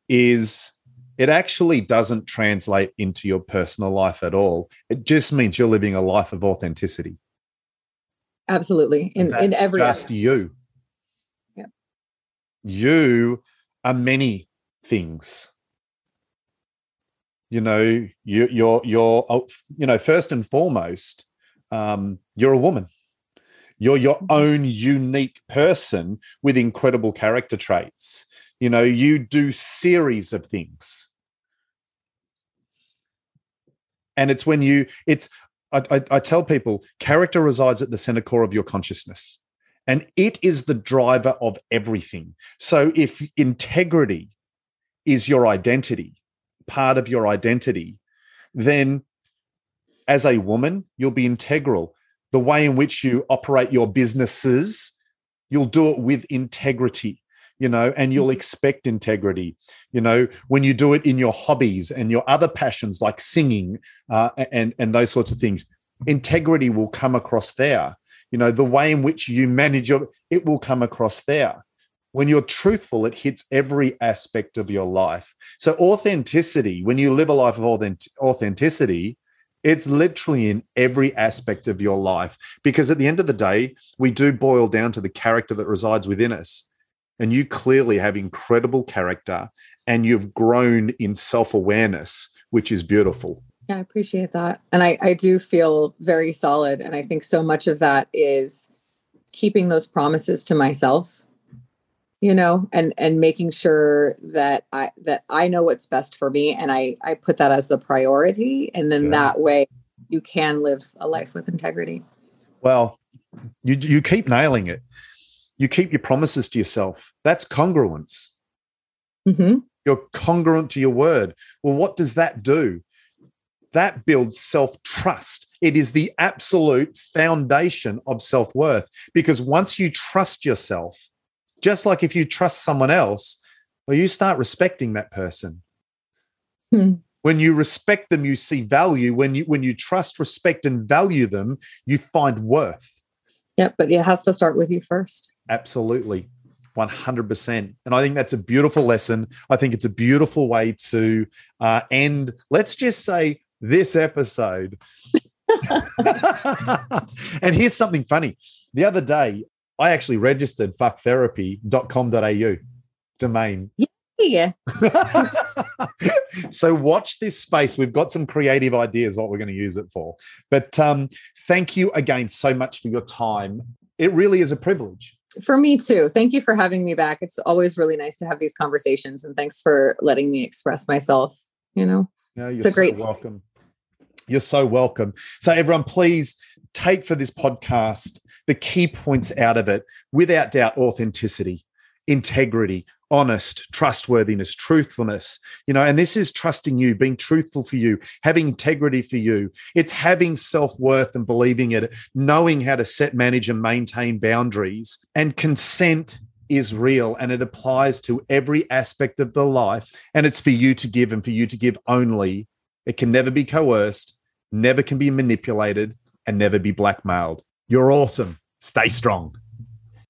is it actually doesn't translate into your personal life at all. It just means you're living a life of authenticity. Absolutely. In, in every just area. you. You are many things. You know, you, you're you're oh, you know first and foremost, um, you're a woman. You're your mm-hmm. own unique person with incredible character traits. You know, you do series of things. And it's when you, it's, I, I, I tell people, character resides at the center core of your consciousness and it is the driver of everything. So if integrity is your identity, part of your identity, then as a woman, you'll be integral the way in which you operate your businesses, you'll do it with integrity, you know, and you'll mm-hmm. expect integrity. You know, when you do it in your hobbies and your other passions like singing uh, and and those sorts of things, integrity will come across there. You know, the way in which you manage your it will come across there. When you're truthful, it hits every aspect of your life. So authenticity, when you live a life of authenticity, it's literally in every aspect of your life because at the end of the day, we do boil down to the character that resides within us. And you clearly have incredible character and you've grown in self awareness, which is beautiful. Yeah, I appreciate that. And I, I do feel very solid. And I think so much of that is keeping those promises to myself you know and and making sure that i that i know what's best for me and i i put that as the priority and then yeah. that way you can live a life with integrity well you you keep nailing it you keep your promises to yourself that's congruence mm-hmm. you're congruent to your word well what does that do that builds self trust. It is the absolute foundation of self worth because once you trust yourself, just like if you trust someone else, well, you start respecting that person. Hmm. When you respect them, you see value. When you when you trust, respect, and value them, you find worth. Yep, but it has to start with you first. Absolutely. 100%. And I think that's a beautiful lesson. I think it's a beautiful way to uh, end, let's just say, this episode. and here's something funny. The other day, I actually registered fucktherapy.com.au domain. Yeah. so watch this space. We've got some creative ideas what we're going to use it for. But um, thank you again so much for your time. It really is a privilege. For me too. Thank you for having me back. It's always really nice to have these conversations and thanks for letting me express myself, you know. Yeah, you're it's a great so welcome. You're so welcome. So, everyone, please take for this podcast the key points out of it without doubt authenticity, integrity, honest, trustworthiness, truthfulness, you know, and this is trusting you, being truthful for you, having integrity for you. It's having self worth and believing it, knowing how to set, manage, and maintain boundaries. And consent is real and it applies to every aspect of the life. And it's for you to give and for you to give only. It can never be coerced, never can be manipulated, and never be blackmailed. You're awesome. Stay strong.